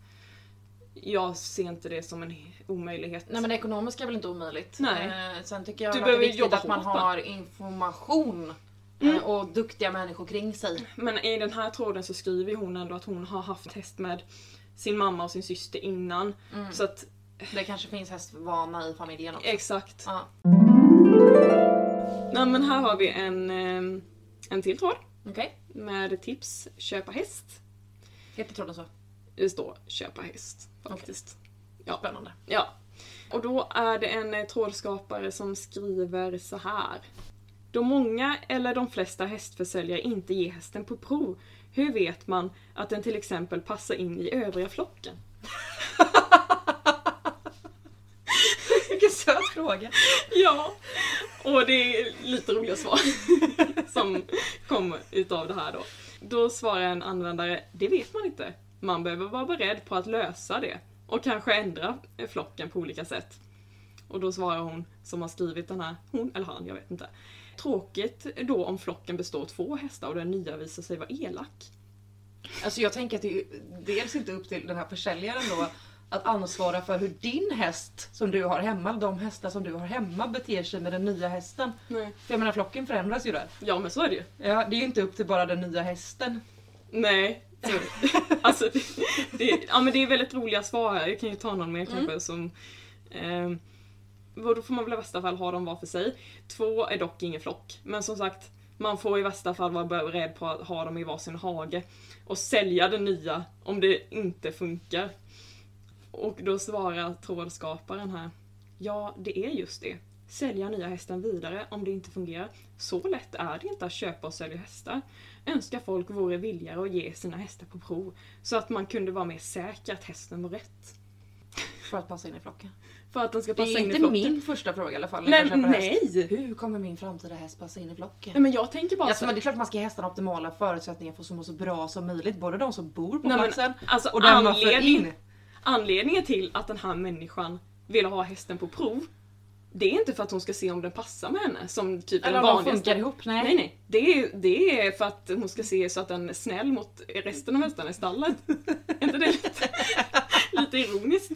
Jag ser inte det som en he- omöjlighet. Nej men det ekonomiska är väl inte omöjligt. Nej. Eh, sen tycker jag Du att det är viktigt att man har information. Mm. eh, Och duktiga människor kring sig. Men i den här tråden så skriver hon ändå att hon har haft häst med sin mamma och sin syster innan. Mm. Så att Det kanske finns hästvana i familjen också. exakt. Ja. Nej men här har vi en, eh, en till tråd. Okej. Med tips, köpa häst. Heter tråden så? Det står köpa häst faktiskt. Ja. Spännande. Ja. Och då är det en eh, trådskapare som skriver så här. Då många eller de flesta hästförsäljare inte ger hästen på prov, hur vet man att den till exempel passar in i övriga flocken? (laughs) Vilken söt fråga. Ja, och det är lite roliga svar (laughs) som kom utav det här då. Då svarar en användare, det vet man inte. Man behöver vara beredd på att lösa det och kanske ändra flocken på olika sätt. Och då svarar hon som har skrivit den här, hon eller han, jag vet inte. Tråkigt då om flocken består av två hästar och den nya visar sig vara elak. Alltså jag tänker att det är dels inte upp till den här försäljaren då att ansvara för hur din häst som du har hemma, de hästar som du har hemma beter sig med den nya hästen. Nej. För jag menar flocken förändras ju där. Ja men så är det ju. Ja, det är ju inte upp till bara den nya hästen. Nej. Så, (laughs) alltså, det, det, ja, men det är väldigt roliga svar här. Jag kan ju ta någon mer kanske som... Eh, då får man väl i värsta fall ha dem var för sig. Två är dock ingen flock. Men som sagt, Man får i värsta fall vara beredd på att ha dem i varsin hage och sälja det nya om det inte funkar. Och då svarar trådskaparen här. Ja, det är just det. Sälja nya hästen vidare om det inte fungerar. Så lätt är det inte att köpa och sälja hästar. Önskar folk vore villigare att ge sina hästar på prov så att man kunde vara mer säker att hästen var rätt. För att passa in i flocken. För att den ska Det passa är in i inte flocken. min första fråga i alla fall. Nej, nej! Hur kommer min framtida häst passa in i flocken? Nej men jag tänker bara Alltså, så men det är klart man ska ge hästarna optimala förutsättningar för att må så bra som möjligt. Både de som bor på Nej, men platsen alltså, och den man för anledning- in. Anledningen till att den här människan vill ha hästen på prov det är inte för att hon ska se om den passar med henne som typ Eller den vanligaste. funkar ihop. Nej. Nej nej, det är, det är för att hon ska se så att den är snäll mot resten av hästarna i stallet. är inte det lite, (laughs) lite ironiskt?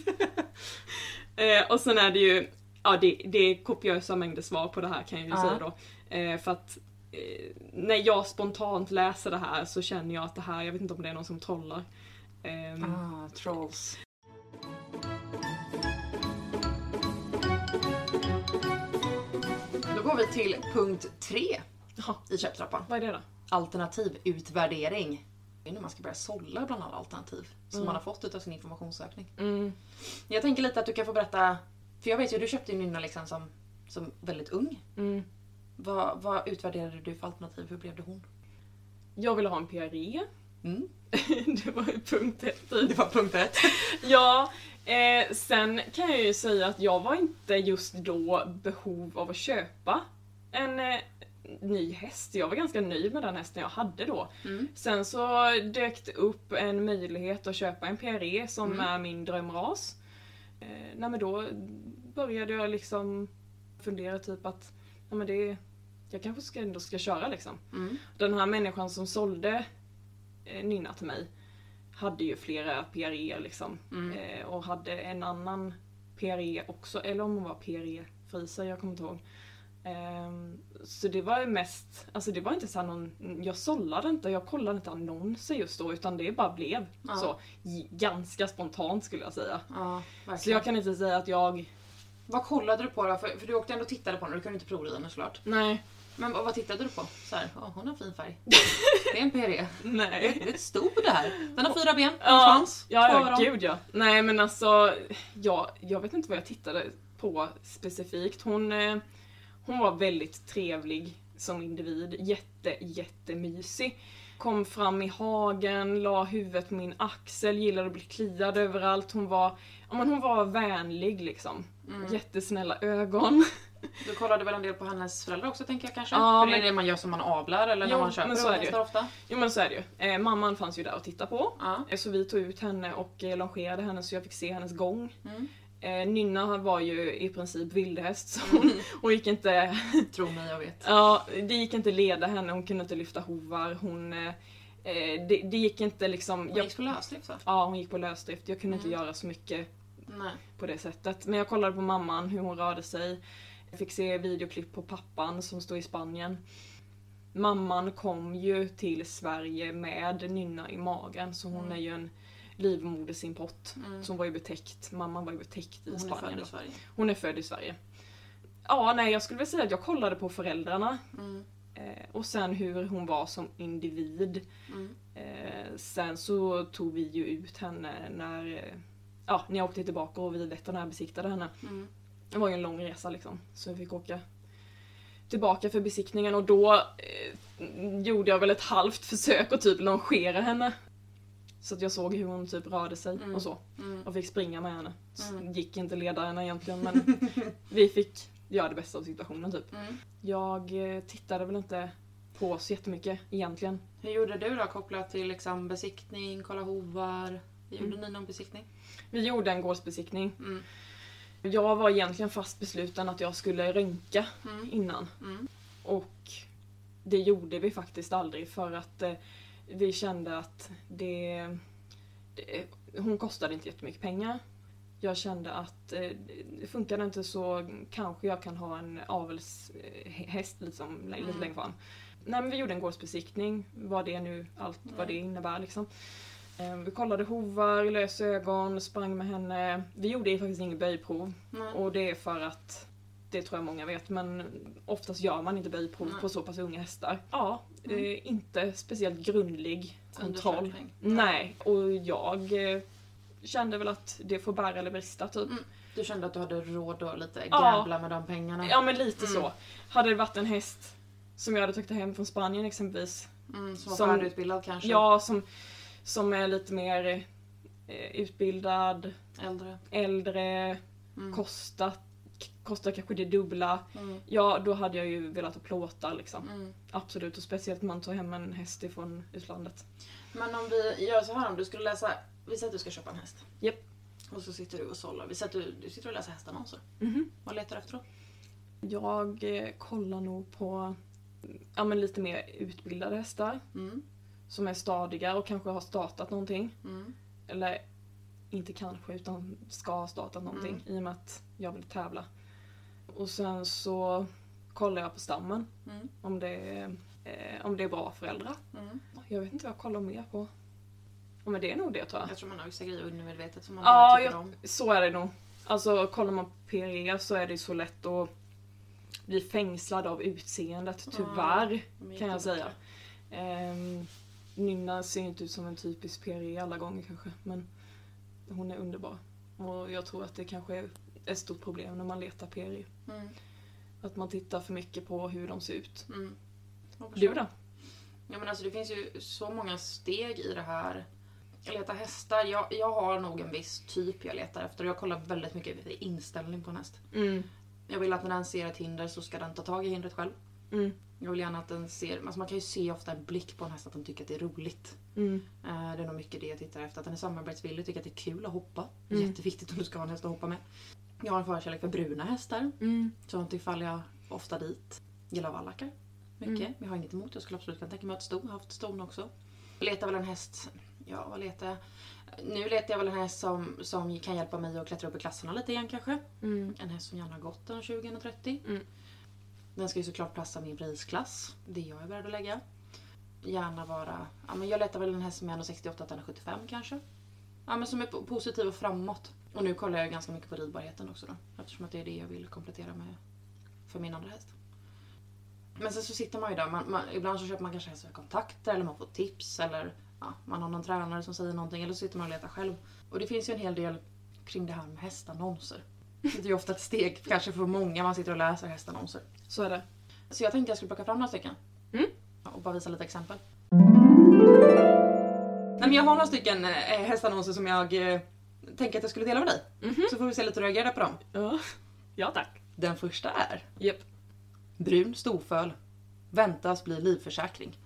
Eh, och sen är det ju, ja det, det är kopiösa mängder svar på det här kan jag ju Ja. säga då. Eh, för att eh, när jag spontant läser det här så känner jag att det här, jag vet inte om det är någon som trollar. Ehm, Ah, trolls. Då går vi till punkt tre Jaha, i köptrappan. vad är det då? Alternativ utvärdering. Det är nu man ska börja sålla bland alla alternativ som Mm. man har fått utav sin informationssökning. Mm. Jag tänker lite att du kan få berätta, för jag vet ju du köpte ju Nynna liksom som, som väldigt ung. Mm. Vad, vad utvärderade du för alternativ? Hur blev det hon? Jag ville ha en PRE. Mm. (laughs) det var ju punkt ett. Det var punkt ett. (laughs) Ja, eh, sen kan jag ju säga att jag var inte just då behov av att köpa en eh, ny häst. Jag var ganska nöjd med den hästen jag hade då. Mm. Sen så dök det upp en möjlighet att köpa en PRE som Mm. är min drömras. Eh, nej men då började jag liksom fundera typ att nej men det, jag kanske ska, ändå ska köra liksom. Mm. Den här människan som sålde eh, Nynna till mig hade ju flera PRE liksom. Mm. Eh, och hade en annan PRE också, eller om hon var PRE-friser, jag kommer inte ihåg. Ehm, så det var mest, alltså det var inte så här någon, jag sållade inte, jag kollade inte annonser just då utan det bara blev Ja. så. Ganska spontant skulle jag säga. Ja, Så jag kan inte säga att jag, Vad kollade du på då? För, för du åkte ändå och tittade på den och du kunde inte provrida den såklart. nej, Men vad, tittade du på? Så här, "Åh, hon har fin färg. (laughs) Det är en PRE. Det är nej. ett stod det här. Den har fyra ben, en Ja, svans, Ja, två ja gud ja. Nej men alltså, ja, jag vet inte vad jag tittade på specifikt. Hon, eh, hon var väldigt trevlig som individ. Jätte, jättemysig. Kom fram i hagen, la huvudet på min axel, gillade att bli kliad överallt. Hon var, ja, men hon var vänlig liksom. Mm. Jättesnälla ögon. (laughs) Du kollade väl en del på hennes föräldrar också tänker jag kanske? Ja, För det är men- det man gör som man avlar eller när Jo, man köper men så är det ju. ofta. Jo men så är det ju. Eh, mamman fanns ju där och tittade på. Ja. Eh, Så vi tog ut henne och eh, longerade henne så jag fick se hennes gång. Mm. Eh, Nynna var ju i princip vildhäst så hon, hon gick inte, (laughs) Tro mig, jag vet. ja det gick inte leda henne, hon kunde inte lyfta hovar, hon, eh, eh, det, det gick inte liksom, Hon jag, gick på lösdrift va? ja hon gick på lösdrift, jag kunde inte Mm. göra så mycket Nej. på det sättet. Men jag kollade på mamman, hur hon rörde sig. Jag fick se videoklipp på pappan som stod i Spanien. Mamman kom ju till Sverige med Nynna i magen så hon Mm. är ju en livmodersimport. Mm. Så hon var ju betäckt, mamman var ju betäckt i Hon är Spanien. i Sverige. Hon är född i Sverige. Ja, nej jag skulle väl säga att jag kollade på föräldrarna Mm. eh, och sen hur hon var som individ. Mm. Eh, sen så tog vi ju ut henne när, ja, när jag åkte tillbaka och vi veterinärbesiktade henne. Mm. Det var ju en lång resa liksom, så vi fick åka tillbaka för besiktningen och då eh, gjorde jag väl ett halvt försök att typ longera henne. Så att jag såg hur hon typ rörde sig Mm. och så. Mm. Och fick springa med henne. Mm. Gick inte leda henne egentligen men (laughs) vi fick göra det bästa av situationen typ. Mm. Jag eh, tittade väl inte på så jättemycket egentligen. Hur gjorde du då kopplat till liksom besiktning, kolla hovar? Gjorde Mm. ni någon besiktning? Vi gjorde en gårdsbesiktning. Mm. Jag var egentligen fast besluten att jag skulle röntga innan. Och det gjorde vi faktiskt aldrig för att eh, vi kände att det, det... Hon kostade inte jättemycket pengar. Jag kände att eh, det funkade inte så kanske jag kan ha en avelshäst liksom, lite Mm. längre fram. Nej men vi gjorde en gårdsbesiktning, vad det nu, allt vad det innebär liksom. Eh, Vi kollade hovar, lösögon, sprang med henne. Vi gjorde faktiskt inget böjprov. Nej. Och det är för att det tror jag många vet, men oftast gör man inte böjprov på så pass unga hästar. Ja, eh, inte speciellt grundlig kontroll. Nej, och jag eh, kände väl att det får bära eller brista typ. Mm. Du kände att du hade råd att lite Ja. gambla med de pengarna? Ja men lite Mm. så. Hade det varit en häst som jag hade tagit hem från Spanien exempelvis. Mm, som var Som- färdigutbildad kanske? Ja, som, som är lite mer eh, utbildad, Äldre? äldre, Mm. kostat, kostar kanske det dubbla. Mm. Ja, då hade jag ju velat ha plåtar liksom. Mm. Absolut, och speciellt om man tar hem en häst ifrån utlandet. Men om vi gör så här om du skulle läsa, vi säger att du ska köpa en häst. Japp. Och så sitter du och sållar. Vi säger att du, du sitter och läser hästannonser. Mhm. Vad letar du efter då? Jag eh, kollar nog på ja, men lite mer utbildade hästar Mm. som är stadiga och kanske har startat någonting. Mm. Eller inte kanske, utan ska ha startat någonting i och med att jag vill tävla. Och sen så kollar jag på stammen Mm. om det är, eh, om det är bra föräldrar. Mm. Jag vet inte vad jag kollar mer på. Ja, men det är nog det tror jag. Jag tror man har vissa grejer undermedvetet som man Ja, bara tycker jag- om. Så är det nog. Alltså kollar man på PRE så är det så lätt att bli fängslad av utseendet, tyvärr. Är kan jag säga. Ehm, Nynna ser inte ut som en typisk PRE alla gånger kanske, men hon är underbar. Och jag tror att det kanske är ett stort problem när man letar PRE. Mm. Att man tittar för mycket på hur de ser ut. Mm. Du då? Ja, men alltså, det finns ju så många steg i det här. Jag letar hästar. Jag, jag har nog en viss typ jag letar efter. Jag kollar väldigt mycket inställning på en häst. Mm. Jag vill att när den ser ett hinder så ska den ta tag i hindret själv. Mm. Jag vill gärna att den ser, alltså man kan ju se ofta en blick på en häst att den tycker att det är roligt. Mm. Eh, Det är nog mycket det jag tittar efter. Att den är samarbetsvillig, tycker att det är kul att hoppa. Mm. Jätteviktigt om du ska ha en häst att hoppa med. Jag har en förkärlek för bruna hästar. Mm. Sånt ifall jag ofta dit. Gillar vallackar. Mycket. Mm. Jag har inget emot. Jag skulle absolut kunna tänka mig att sto. Jag har haft ston också. Letar väl en häst. Ja, vad letar jag? Nu letar jag väl en häst som, som kan hjälpa mig att klättra upp i klasserna lite igen kanske. Mm. En häst som gärna har gått en 20 och 30. Mm. Den ska ju såklart passa min prisklass. Det jag är beredd att lägga. Gärna vara... Ja, men jag letar väl en häst som är 1,68 till 1,75 kanske. Ja, men som är po- positiv och framåt. Och nu kollar jag ganska mycket på ridbarheten också då. Eftersom att det är det jag vill komplettera med för min andra häst. Men sen så sitter man ju där. Man, man, ibland så köper man kanske hästar kontakter eller man får tips eller ja, man har någon tränare som säger någonting eller så sitter man och letar själv. Och det finns ju en hel del kring det här med hästannonser. Det är ju ofta ett steg kanske för många man sitter och läser hästannonser. Så är det. Så jag tänkte jag skulle plocka fram några stycken. Mm. Och bara visa lite exempel. Nej, men jag har några stycken eh, hästannonser som jag tänker att jag skulle dela med dig. Mhm. Så får vi se lite hur du reagerar på dem. Ja. ja tack. Den första är Japp. Brun storföl. Väntas bli livförsäkring.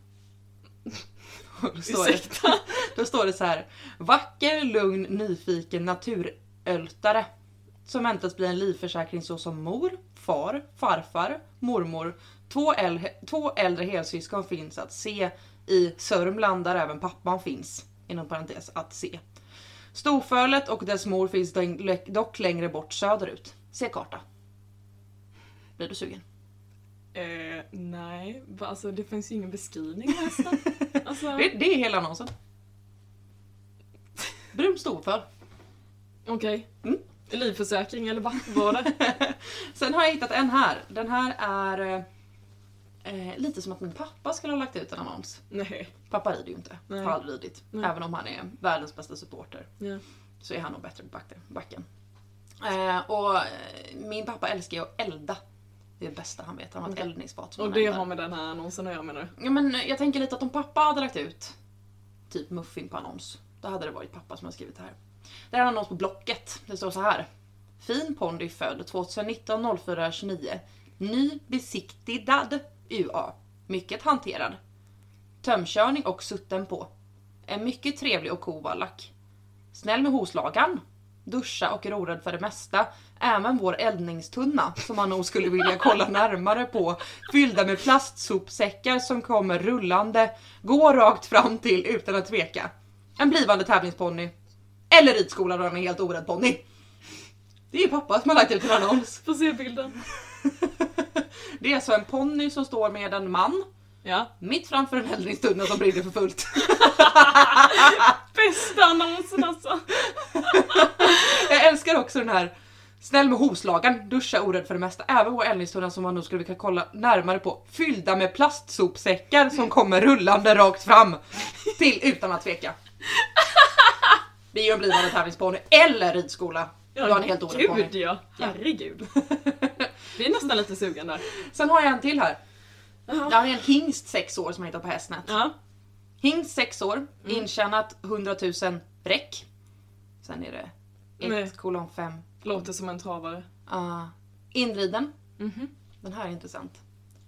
Och (laughs) då, står det, Ursäkta. (laughs) då står det så här. Vacker, lugn, nyfiken naturöltare. Som väntas bli en livförsäkring såsom mor, far, farfar, mormor. Två, äldre, två äldre helsyskon finns att se i Sörmland där även pappan finns. Inom parentes att se. Storfölet och dess mor finns dock längre bort söderut. Se karta. Blir du sugen? Eh, nej, alltså det finns ju ingen beskrivning av hästen. (laughs) Alltså, Det, det är hela annonsen. Brun storföl. okej. Mm. Livförsäkring eller vad var det? Sen har jag hittat en här. Den här är eh, lite som att min pappa skulle ha lagt ut en annons. nej. Pappa rider ju inte. Nej. Har aldrig ridit. Nej. Även om han är världens bästa supporter. Ja. Så är han nog bättre på backen-. Eh, och eh, min pappa älskar ju att elda. Det är det bästa han vet. Han har ett Okej. eldningsfat som Och han det eldar. har med den här annonsen att göra menar du? Ja, men jag tänker lite att om pappa hade lagt ut typ muffin på annons, då hade det varit pappa som har skrivit det här. Det här är en annons på Blocket. Det står så här. Fin pondy född 2019 04 29. Ny besiktigad UA. Mycket hanterad. Tömkörning och sutten på. Är mycket trevlig och kovallack. Snäll med hovslagaren. Duscha och är orädd för det mesta. Även vår eldningstunna som man nog skulle vilja kolla närmare på. Fyllda med plastsopsäckar som kommer rullande. Gå rakt fram till utan att tveka. En blivande tävlingsponny. Eller ridskola då han är helt orädd ponny. Det är ju pappa som har lagt ut en annons. Får se bilden. (laughs) Det är alltså en ponny som står med en man Ja. mitt framför en eldningstunna som brinner för fullt. (laughs) Bästa annonsen alltså. (laughs) Jag älskar också den här Snäll med hovslagaren, duscha orädd för det mesta. Även vår eldningstunna som man nog skulle vilja kolla närmare på. Fyllda med plastsopsäckar som kommer rullande rakt fram. Till utan att tveka. Det är ju en blivande tävlingsponny eller ridskola. Du har en helt orädd ponny. Gud ja, herregud. (laughs) Vi är nästan lite sugen där. Sen har jag en till här. Jag har en hingst 6 år som jag hittat på Hästnet. Ja. Hingst 6 år, Mm. intjänat 100 000 räck. Sen är det Nej. 1 kolon 5. Låter som en travare. Uh, inriden. Mhm. Den här är intressant.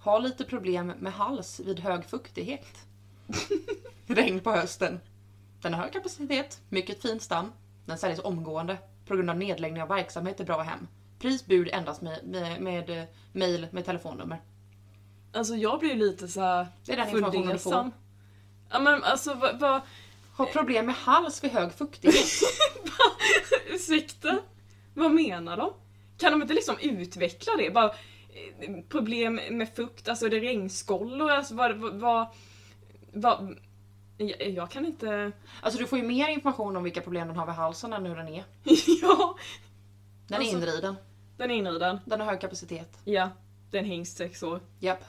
Har lite problem med hals vid hög fuktighet. (laughs) Regn på hösten. Den har hög kapacitet, mycket fin stam. Den säljs omgående. På grund av nedläggning av verksamhet är bra hem. Pris, bud endast med, med, med eh, mail med telefonnummer. Alltså jag blir lite så här Det är den informationen du får. Ja men alltså vad... vad Har problem med hals vid hög fuktighet. (laughs) ursäkta? Vad menar de? Kan de inte liksom utveckla det? Bara, eh, problem med fukt, alltså är det regnskolor? Alltså vad... vad, vad, vad jag, jag kan inte... Alltså du får ju mer information om vilka problem den har vid halsen än hur den är. (laughs) ja, Den Alltså- är inriden. Den är inriden. Den har hög kapacitet. Ja, den hingst sex år. Japp.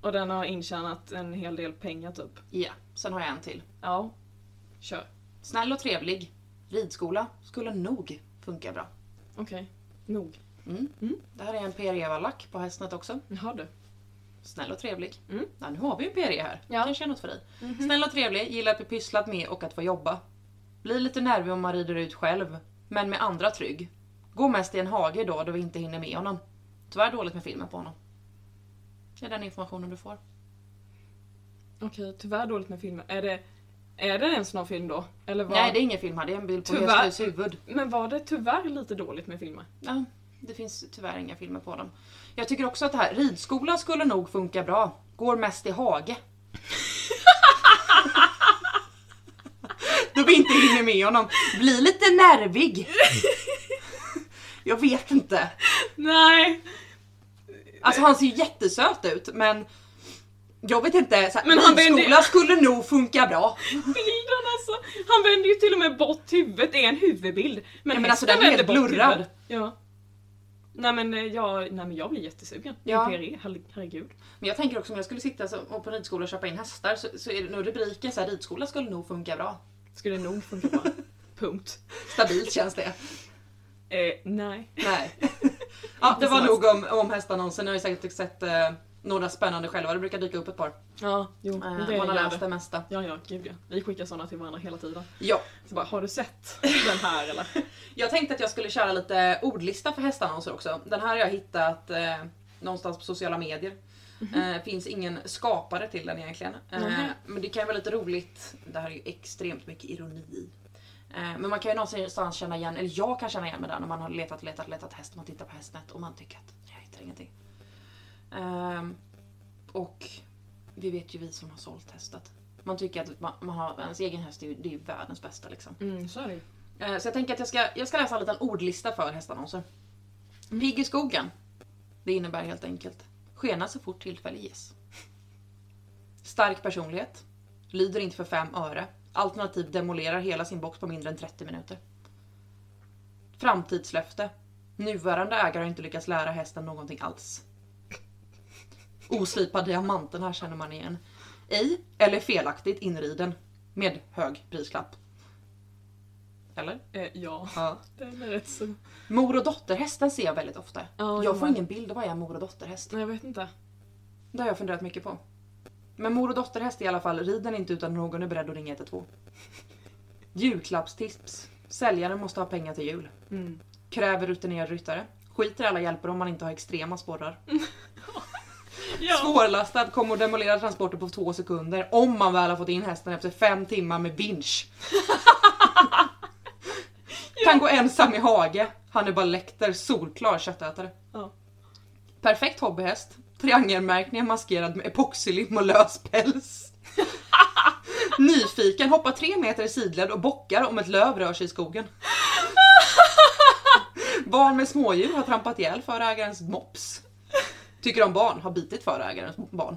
Och den har intjänat en hel del pengar typ. Ja. Sen har jag en till. Ja. Kör. Snäll och trevlig. Ridskola skulle nog funka bra. Okej. Nog. Mm. Mm. Det här är en PRE-lack på Hästnet också. Jaha du. Snäll och trevlig. Mm. Ja, nu har vi ju PRE här. Ja. Kanske är något för dig. Mhm. Snäll och trevlig, gillar att bli pysslad med och att få jobba. Blir lite nervig om man rider ut själv, men med andra trygg. Går mest i en hage då, då vi inte hinner med honom. Tyvärr dåligt med filmen på honom. Det är den informationen du får. Okej, tyvärr dåligt med filmer. Är det, är det en sån här film då? Eller vad? Nej, det är ingen film här, det är en bild på Tyvärr. Hästhus huvud. Men var det tyvärr lite dåligt med filmer? Ja, det finns tyvärr inga filmer på dem. Jag tycker också att det här, ridskola skulle nog funka bra. Går mest i hage. (laughs) Då vi inte hinner med honom. Blir lite nervig. (laughs) Jag vet inte. Nej! Alltså han ser ju jättesöt ut men jag vet inte, så här, Men han ridskola skulle nog funka bra. Bilden alltså! Han vänder ju till och med bort huvudet, det är en huvudbild. Men, Ja, men alltså, den är helt blurrad. Ja. Nej men, eh, jag, nej men jag blir jättesugen. Ja. PRE, herregud. Men jag tänker också om jag skulle sitta och på ridskola och köpa in hästar så, så är det nog rubriken så här, ridskola skulle nog funka bra. Skulle nog funka bra. (laughs) Punkt. Stabilt känns det. Eh, nej. Nej. (laughs) ja, det var nog om, om hästannonsen. Ni har ju säkert sett eh, några spännande själva. Det brukar dyka upp ett par. Ja, jo. Eh, det man har läst det mesta. Ja, ja, gud ja. Vi skickar såna till varandra hela tiden. Ja, Så bara, har du sett den här eller? (laughs) jag tänkte att jag skulle köra lite ordlista för hästannonser också. Den här har jag hittat eh, någonstans på sociala medier. Eh, finns ingen skapare till den egentligen. Eh, Mhm. Men det kan ju vara lite roligt. Det här är ju extremt mycket ironi men man kan ju någonstans känna igen, eller jag kan känna igen mig där när man har letat, letat, letat häst. Man tittar på hästnet och man tycker att jag hittar ingenting. Ehm, och vi vet ju vi som har sålt hästet. Man tycker att man, man har, ens egen häst är ju, det är ju världens bästa liksom. Mm, så är det ju. Eh, Så jag tänker att jag ska, jag ska läsa en liten ordlista för hästannonser. Pigg i skogen. Det innebär helt enkelt skena så fort tillfälle ges. Stark personlighet. Lyder inte för fem öre. Alternativt demolerar hela sin box på mindre än 30 minuter. Framtidslöfte. Nuvarande ägare har inte lyckats lära hästen någonting alls. Oslipad diamant, den här känner man igen. Ej eller felaktigt inriden. Med hög prislapp. Eller? Eh, ja, Ja. den är rätt så... Mor och dotterhästen ser jag väldigt ofta. Ja, jag får ingen bild av vad är mor och dotterhäst. Nej, jag vet inte. Det har jag funderat mycket på. Men mor och dotterhäst i alla fall rider inte utan någon är beredd att ringa 112. Julklappstips. Säljaren måste ha pengar till jul. Mm. Kräver rutinerad ryttare. Skiter i alla hjälper om man inte har extrema sporrar. (laughs) Ja. Svårlastad kommer att demolera transporter på två sekunder om man väl har fått in hästen efter fem timmar med vinsch. (laughs) Kan gå ensam i hage. Hannibal Lecter, solklar köttätare. Ja. Perfekt hobbyhäst. Triangelmärkning maskerad med epoxylim och lös päls. (laughs) Nyfiken, hoppar tre meter i sidled och bockar om ett löv rör sig i skogen. (laughs) Barn med smådjur har trampat ihjäl förägarens mops. Tycker om barn, har bitit förägarens barn.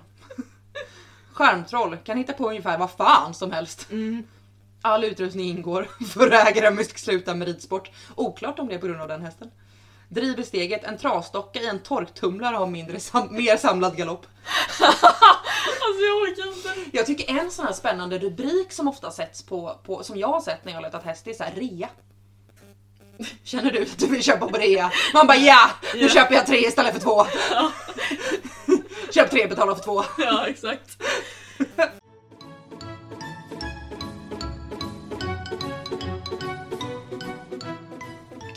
Skärmtroll kan hitta på ungefär vad fan som helst. Mm. All utrustning ingår. (laughs) Förägaren måste sluta med ridsport. Oklart om det är på grund av den hästen. Driver steget, en trasdocka i en torktumlare har mindre sam mer samlad galopp. (laughs) Alltså jag orkar inte. Jag tycker en sån här spännande rubrik som ofta sätts på, på som jag har sett när jag har letat häst, det är så här rea. Känner du att du vill köpa på rea? Man bara ja, nu Ja. köper jag tre istället för två. Köp tre, betala för två. ja exakt.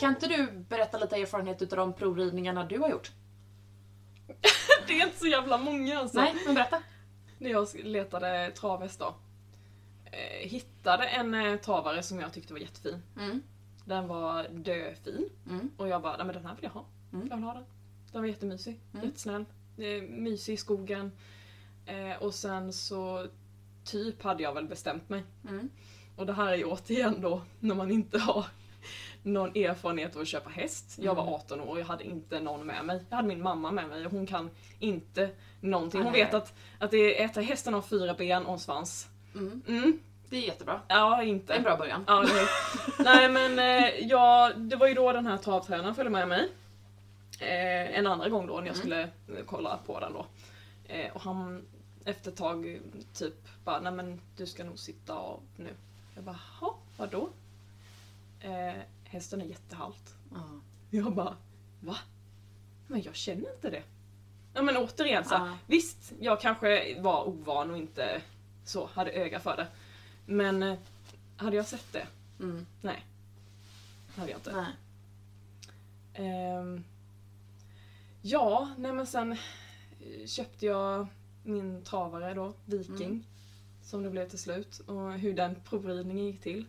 Kan inte du berätta lite erfarenhet utav de provridningarna du har gjort? (laughs) Det är inte så jävla många alltså. Nej, men berätta. När jag letade travhäst då. Eh, hittade en eh, travare som jag tyckte var jättefin. Mm. Den var döfin. Mm. Och jag bara, nej men den här vill jag ha. Mm. Jag vill ha den. Den var jättemysig. Mm. Jättesnäll. Mysig i skogen. Eh, och sen så typ hade jag väl bestämt mig. Mm. Och det här är ju återigen då när man inte har någon erfarenhet av att köpa häst. Jag var Mm. 18 år och jag hade inte någon med mig. Jag hade min mamma med mig och hon kan inte någonting. Hon Nej. vet att, att det är ett, hästen har fyra ben och en svans. Mm. Mm. Det är jättebra. Ja, inte. en bra början. Ja, hur? (laughs) Nej men eh, ja, det var ju då den här travtränaren följde med mig. Eh, en andra gång då när jag Mm. skulle eh, kolla på den då. Eh, och han efter ett tag typ bara, nej men du ska nog sitta av nu. Jag bara, jaha, vadå? Eh, hästen är jättehalt. Ja. Jag bara, va? Men jag känner inte det. Ja men återigen så, Ja. visst jag kanske var ovan och inte så hade öga för det. Men eh, hade jag sett det? Mm. Nej. Hade jag inte. Nej. Ehm, ja, nej men sen eh, köpte jag min travare då, Viking. Mm. Som det blev till slut. Och hur den provridningen gick till.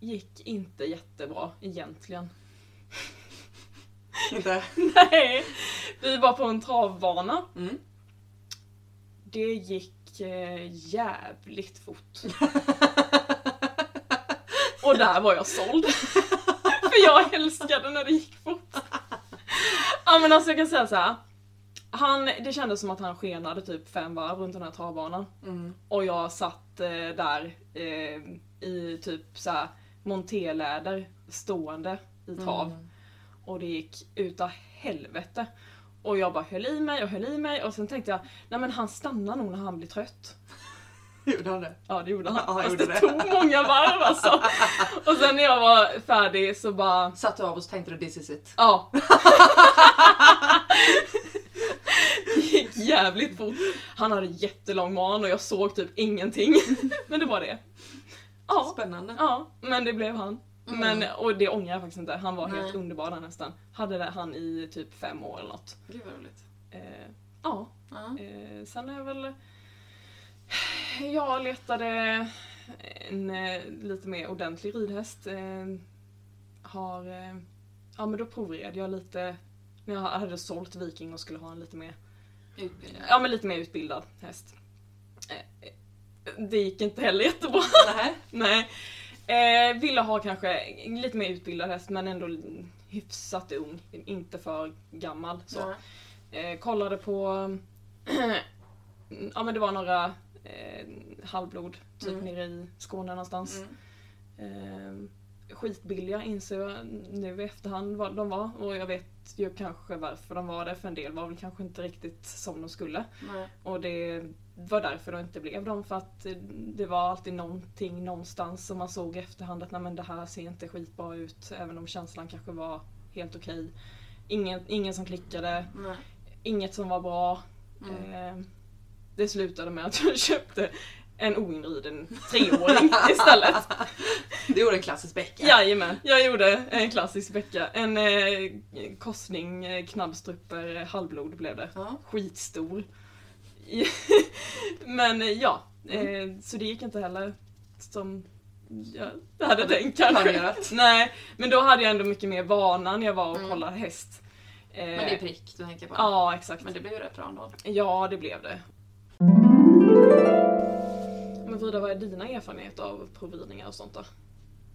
Gick inte jättebra egentligen. (laughs) Inte? Nej! Vi var på en travbana. Mm. Det gick eh, jävligt fort. (laughs) Och där var jag såld. (laughs) För jag älskade när det gick fort. Ja men alltså jag kan säga så här. Han, det kändes som att han skenade typ fem varv runt den här travbanan. Mm. Och jag satt eh, där eh, i typ så här monterläder stående i trav. Mm. Och det gick utav helvete. Och jag bara höll i mig och höll i mig och sen tänkte jag, nej men han stannar nog när han blir trött. (laughs) Gjorde han det? Ja det gjorde han. Ja, han Fast gjorde det, det. tog många varv alltså. Och sen när jag var färdig så bara, Satt du av och så tänkte du this is it. ja. det gick jävligt fort. Han hade jättelång man och jag såg typ ingenting. Men det var det. Ja, Spännande. ja men det blev han. Mm. Men, och det ångrar jag faktiskt inte. Han var helt Nej. underbar där nästan. Hade det han i typ fem år eller något. Gud vad roligt. Eh, ja, eh, sen är jag väl... Jag letade en eh, lite mer ordentlig ridhäst. Eh, har... Eh, ja men då provred jag lite när jag hade sålt Viking och skulle ha en lite mer, Utbildning. ja, men lite mer utbildad häst. Det gick inte heller jättebra. Nej. (laughs) Nej. Eh, ville ha kanske lite mer utbildad häst men ändå hyfsat ung, inte för gammal. Så. Eh, kollade på, (clears throat) ja men det var några eh, halvblod typ Mm. nere i Skåne någonstans. Mm. Eh, skitbilliga inser jag nu i efterhand vad de var och jag vet ju kanske varför de var det för en del var väl kanske inte riktigt som de skulle. Nej. Och det var därför det inte blev dem för att det var alltid någonting någonstans som man såg i efterhand att nej men det här ser inte skitbra ut även om känslan kanske var helt okej. Ingen, ingen som klickade, Nej. inget som var bra. Mm. Eh, det slutade med att (laughs) jag köpte en oinriden treåring (laughs) istället. Du gjorde en klassisk Becka. Jajamän, jag gjorde en klassisk vecka. En eh, korsning, eh, knabbstrupper, eh, halvblod blev det. Ja. Skitstor. (laughs) Men eh, ja, eh, så det gick inte heller som jag hade tänkt kanske. planerat. (laughs) Nej, men då hade jag ändå mycket mer vana när jag var och Mm. kollade häst. Eh, Men det är prick du tänker på? Ja, exakt. Men det blev ju rätt bra ändå. Ja, det blev det. Frida, vad är dina erfarenheter av provridningar och sånt då?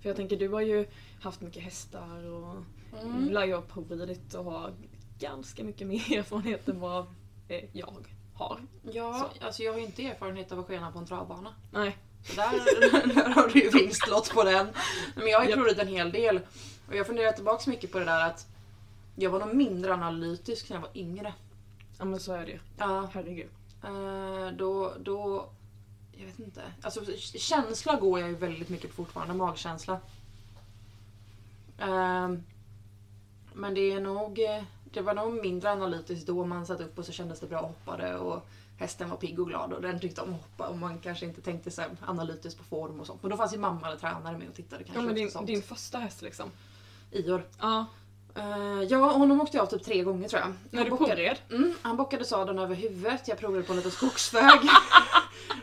För jag tänker, du har ju haft mycket hästar och Mm. lär ju ha provridit och har ganska mycket mer (laughs) erfarenhet än vad eh, jag har. Ja, alltså jag har ju inte erfarenhet av att skena på en travbana. Nej. Så där, (laughs) där har du ju vinstlott på den. Men jag har ju Japp. provat en hel del. Och jag funderar tillbaka mycket på det där att Jag var nog mindre analytisk när jag var yngre. Ja men så är det ju. Ja. Herregud. Eh, då, då... Jag vet inte. Alltså känsla går jag ju väldigt mycket på fortfarande. Magkänsla. Eh, men det är nog... Det var nog mindre analytiskt då man satt upp och så kändes det bra och hoppade och hästen var pigg och glad och den tyckte om att hoppa och man kanske inte tänkte så analytiskt på form och sånt. Men då fanns ju mamma eller tränare med och tittade kanske Ja men din, din första häst liksom. Ior. Ja. Eh, ja, honom åkte jag av typ tre gånger tror jag. När Han du bockade-. Mm, han bockade sadeln över huvudet, jag provade på en liten skogsväg. (laughs)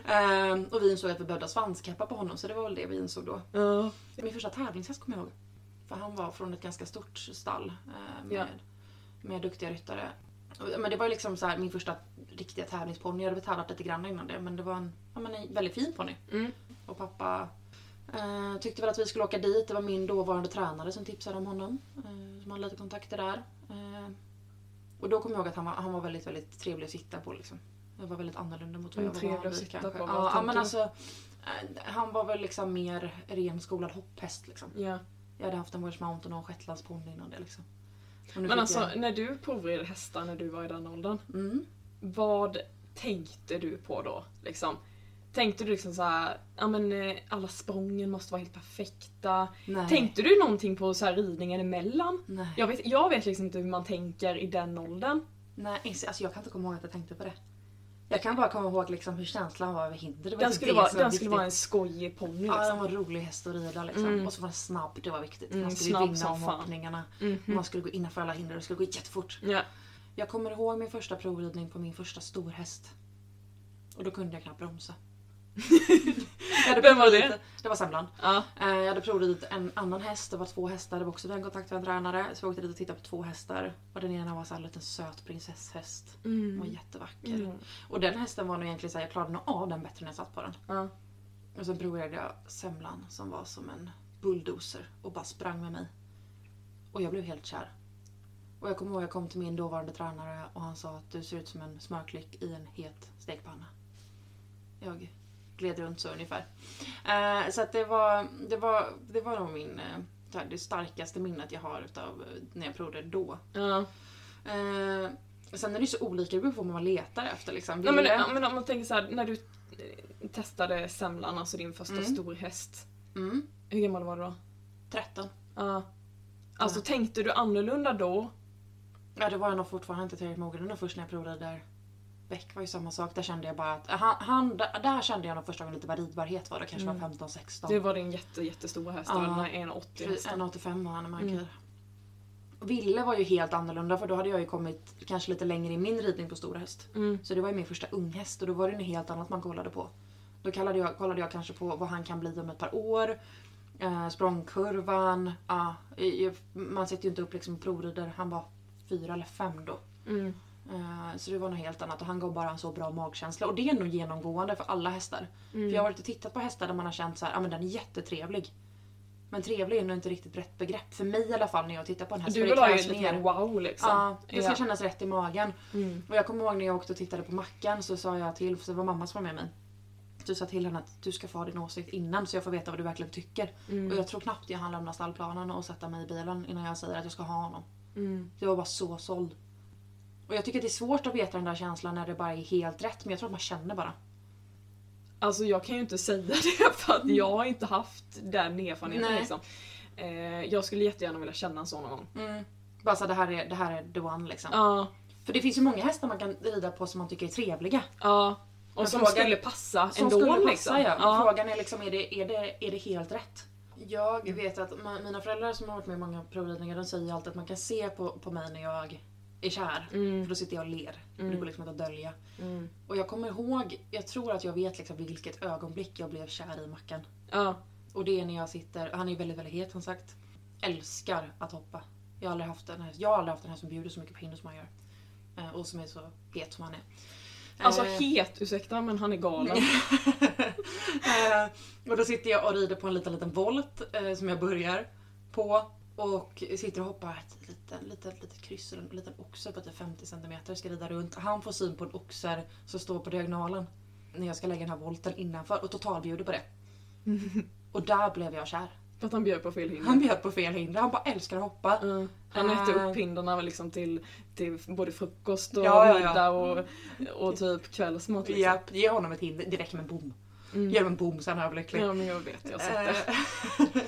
Ehm, och vi insåg att vi behövde ha svanskappa på honom så det var väl det vi insåg då. Ja. Min första tävlingshäst kommer jag ihåg. För han var från ett ganska stort stall eh, med, Ja. med duktiga ryttare. Men det var liksom så här, min första riktiga tävlingsponny. Jag hade tävlat lite grann innan det men det var en, ja, men en väldigt fin ponny. Mm. Och pappa eh, tyckte väl att vi skulle åka dit. Det var min dåvarande tränare som tipsade om honom. Eh, som hade lite kontakter där. Eh, och då kommer jag ihåg att han var, han var väldigt, väldigt trevlig att sitta på. Liksom. Det var väldigt annorlunda mot vad Mm, jag var van trevlig att vid sitta kanske. på, vad Ja, men alltså, han var väl liksom mer renskolad hopphäst. Liksom. ja. Jag hade haft en Welsh Mountain och en shetlandsponny innan det. Liksom. Men alltså jag- när du provred hästar när du var i den åldern. Mm. Vad tänkte du på då? Liksom? Tänkte du liksom så här, ja men eh, alla sprången måste vara helt perfekta. Nej. Tänkte du någonting på så här ridningen emellan? Nej. Jag vet, jag vet liksom inte hur man tänker i den åldern. Nej, alltså jag kan inte komma ihåg att jag tänkte på det. Jag kan bara komma ihåg liksom hur känslan var över hinder. Det var Den typ skulle, det vara, den skulle vara en skojig ponny Ja, den liksom. var en rolig häst att rida liksom. Mm. Och så var den snabb, det var viktigt. Mm, man skulle snabb vinna hoppningarna. Mhm. Man skulle gå innanför alla hinder och det skulle gå jättefort. Ja. Jag kommer ihåg min första provridning på min första storhäst. Och då kunde jag knappt bromsa. Jag hade Vem var det? Det var Semlan. Ja. Eh, Jag hade provridit en annan häst, det var två hästar, det var också en kontakt med en tränare. Så jag åkte dit och tittade på två hästar. Och den ena var så här en liten söt prinsesshäst. Den var Mm. jättevacker. Mm. Och den hästen var nog egentligen såhär, jag klarade nog av den bättre när jag satt på den. Ja. Och sen provade jag Semlan som var som en bulldozer och bara sprang med mig. Och jag blev helt kär. Och jag kommer ihåg jag kom till min dåvarande tränare och han sa att du ser ut som en smörklick i en het stekpanna. Jag gled runt så ungefär. Eh, så att det var, det var, det var nog min, eh, det starkaste minnet jag har utav eh, när jag provade då. Ja. Sen är det ju så olika, det beror på vad man letar efter liksom. Nej, men, ja, men om man tänker så här, när du testade semlan, alltså din första Mm. storhäst. mm, Hur gammal var du då? 13. Ja. Alltså Ja. tänkte du annorlunda då? Ja det var jag nog fortfarande inte tillräckligt mogen. Det var först när jag provade där. Beck var ju samma sak. Där kände jag bara att han, han, där, kände jag nog första gången lite vad ridbarhet var. Det kanske Mm. var 15-16. Det var din jätte, jättestora häst, Ja. det var den här 1,80 hästen. 1,85 var han i marker. Mm. Ville var ju helt annorlunda för då hade jag ju kommit kanske lite längre i min ridning på stor häst. Mm. Så det var ju min första unghäst och då var det något helt annat man kollade på. Då kollade jag, kollade jag kanske på vad han kan bli om ett par år. Eh, språngkurvan. I- man sätter ju inte upp liksom provrider. Han var fyra eller fem då. Mm. Eh, Så det var något helt annat och han gav bara en så bra magkänsla. Och det är nog genomgående för alla hästar. Mm. För jag har varit och tittat på hästar där man har känt så här, ja men den är jättetrevlig. Men trevlig är nog inte riktigt rätt begrepp. För mig i alla fall när jag tittar på en häst. Du vill ha ju lite mer wow liksom. Ja, det ska Ja. kännas rätt i magen. Mm. Och jag kommer ihåg när jag åkte och tittade på Mackan så sa jag till, för det var mamma som var med mig. Jag sa till henne att du ska få ha din åsikt innan så jag får veta vad du verkligen tycker. Mm. Och jag tror knappt jag hann lämna stallplanen och sätta mig i bilen innan jag säger att jag ska ha honom. Mm. Jag var bara så såld. Och jag tycker att det är svårt att veta den där känslan när det bara är helt rätt men jag tror att man känner bara. Alltså jag kan ju inte säga (laughs) det för att jag har inte haft den erfarenheten Nej. liksom. Eh, jag skulle jättegärna vilja känna så någon gång. Bara så det här är, det här är the one liksom. Ja, För det finns ju många hästar man kan rida på som man tycker är trevliga. ja. Och Men som frågan- skulle passa Som ändå skulle passa liksom. ja. Ja. Frågan är liksom, är det, är, det, är det helt rätt? Jag vet att mina föräldrar som har varit med i många provridningar de säger alltid att man kan se på, på mig när jag är kär. Mm. För då sitter jag och ler. För Det går liksom inte att dölja. Mm. Och jag kommer ihåg, jag tror att jag vet liksom vilket ögonblick jag blev kär i Mackan. Ja. Och det är när jag sitter, han är ju väldigt, väldigt het som sagt. Älskar att hoppa. Jag har aldrig haft en häst, jag har aldrig haft en häst som bjuder så mycket på hinder som han gör. Eh, och som är så het som han är. Alltså Eh, het, ursäkta men han är galen. (laughs) Eh, och då sitter jag och rider på en liten, liten volt som jag börjar på. Och sitter och hoppar ett litet, litet, litet kryss, eller en liten oxe på typ 50 cm ska rida runt. Han får syn på en oxer som står på diagonalen. När jag ska lägga den här volten innanför och totalbjuder på det. (laughs) Och där blev jag kär. För att han bjöd på fel hinder. Han bjöd på fel hinder, han bara älskar att hoppa. Ja. Han äter Eh. upp hindren liksom till, till både frukost och Ja, ja, ja. middag och, och typ kvällsmat. Liksom. Japp, ge honom ett hinder, det räcker med en bom. Mm. Ge honom en bom så är han överlycklig. Ja men jag vet, jag har sett det.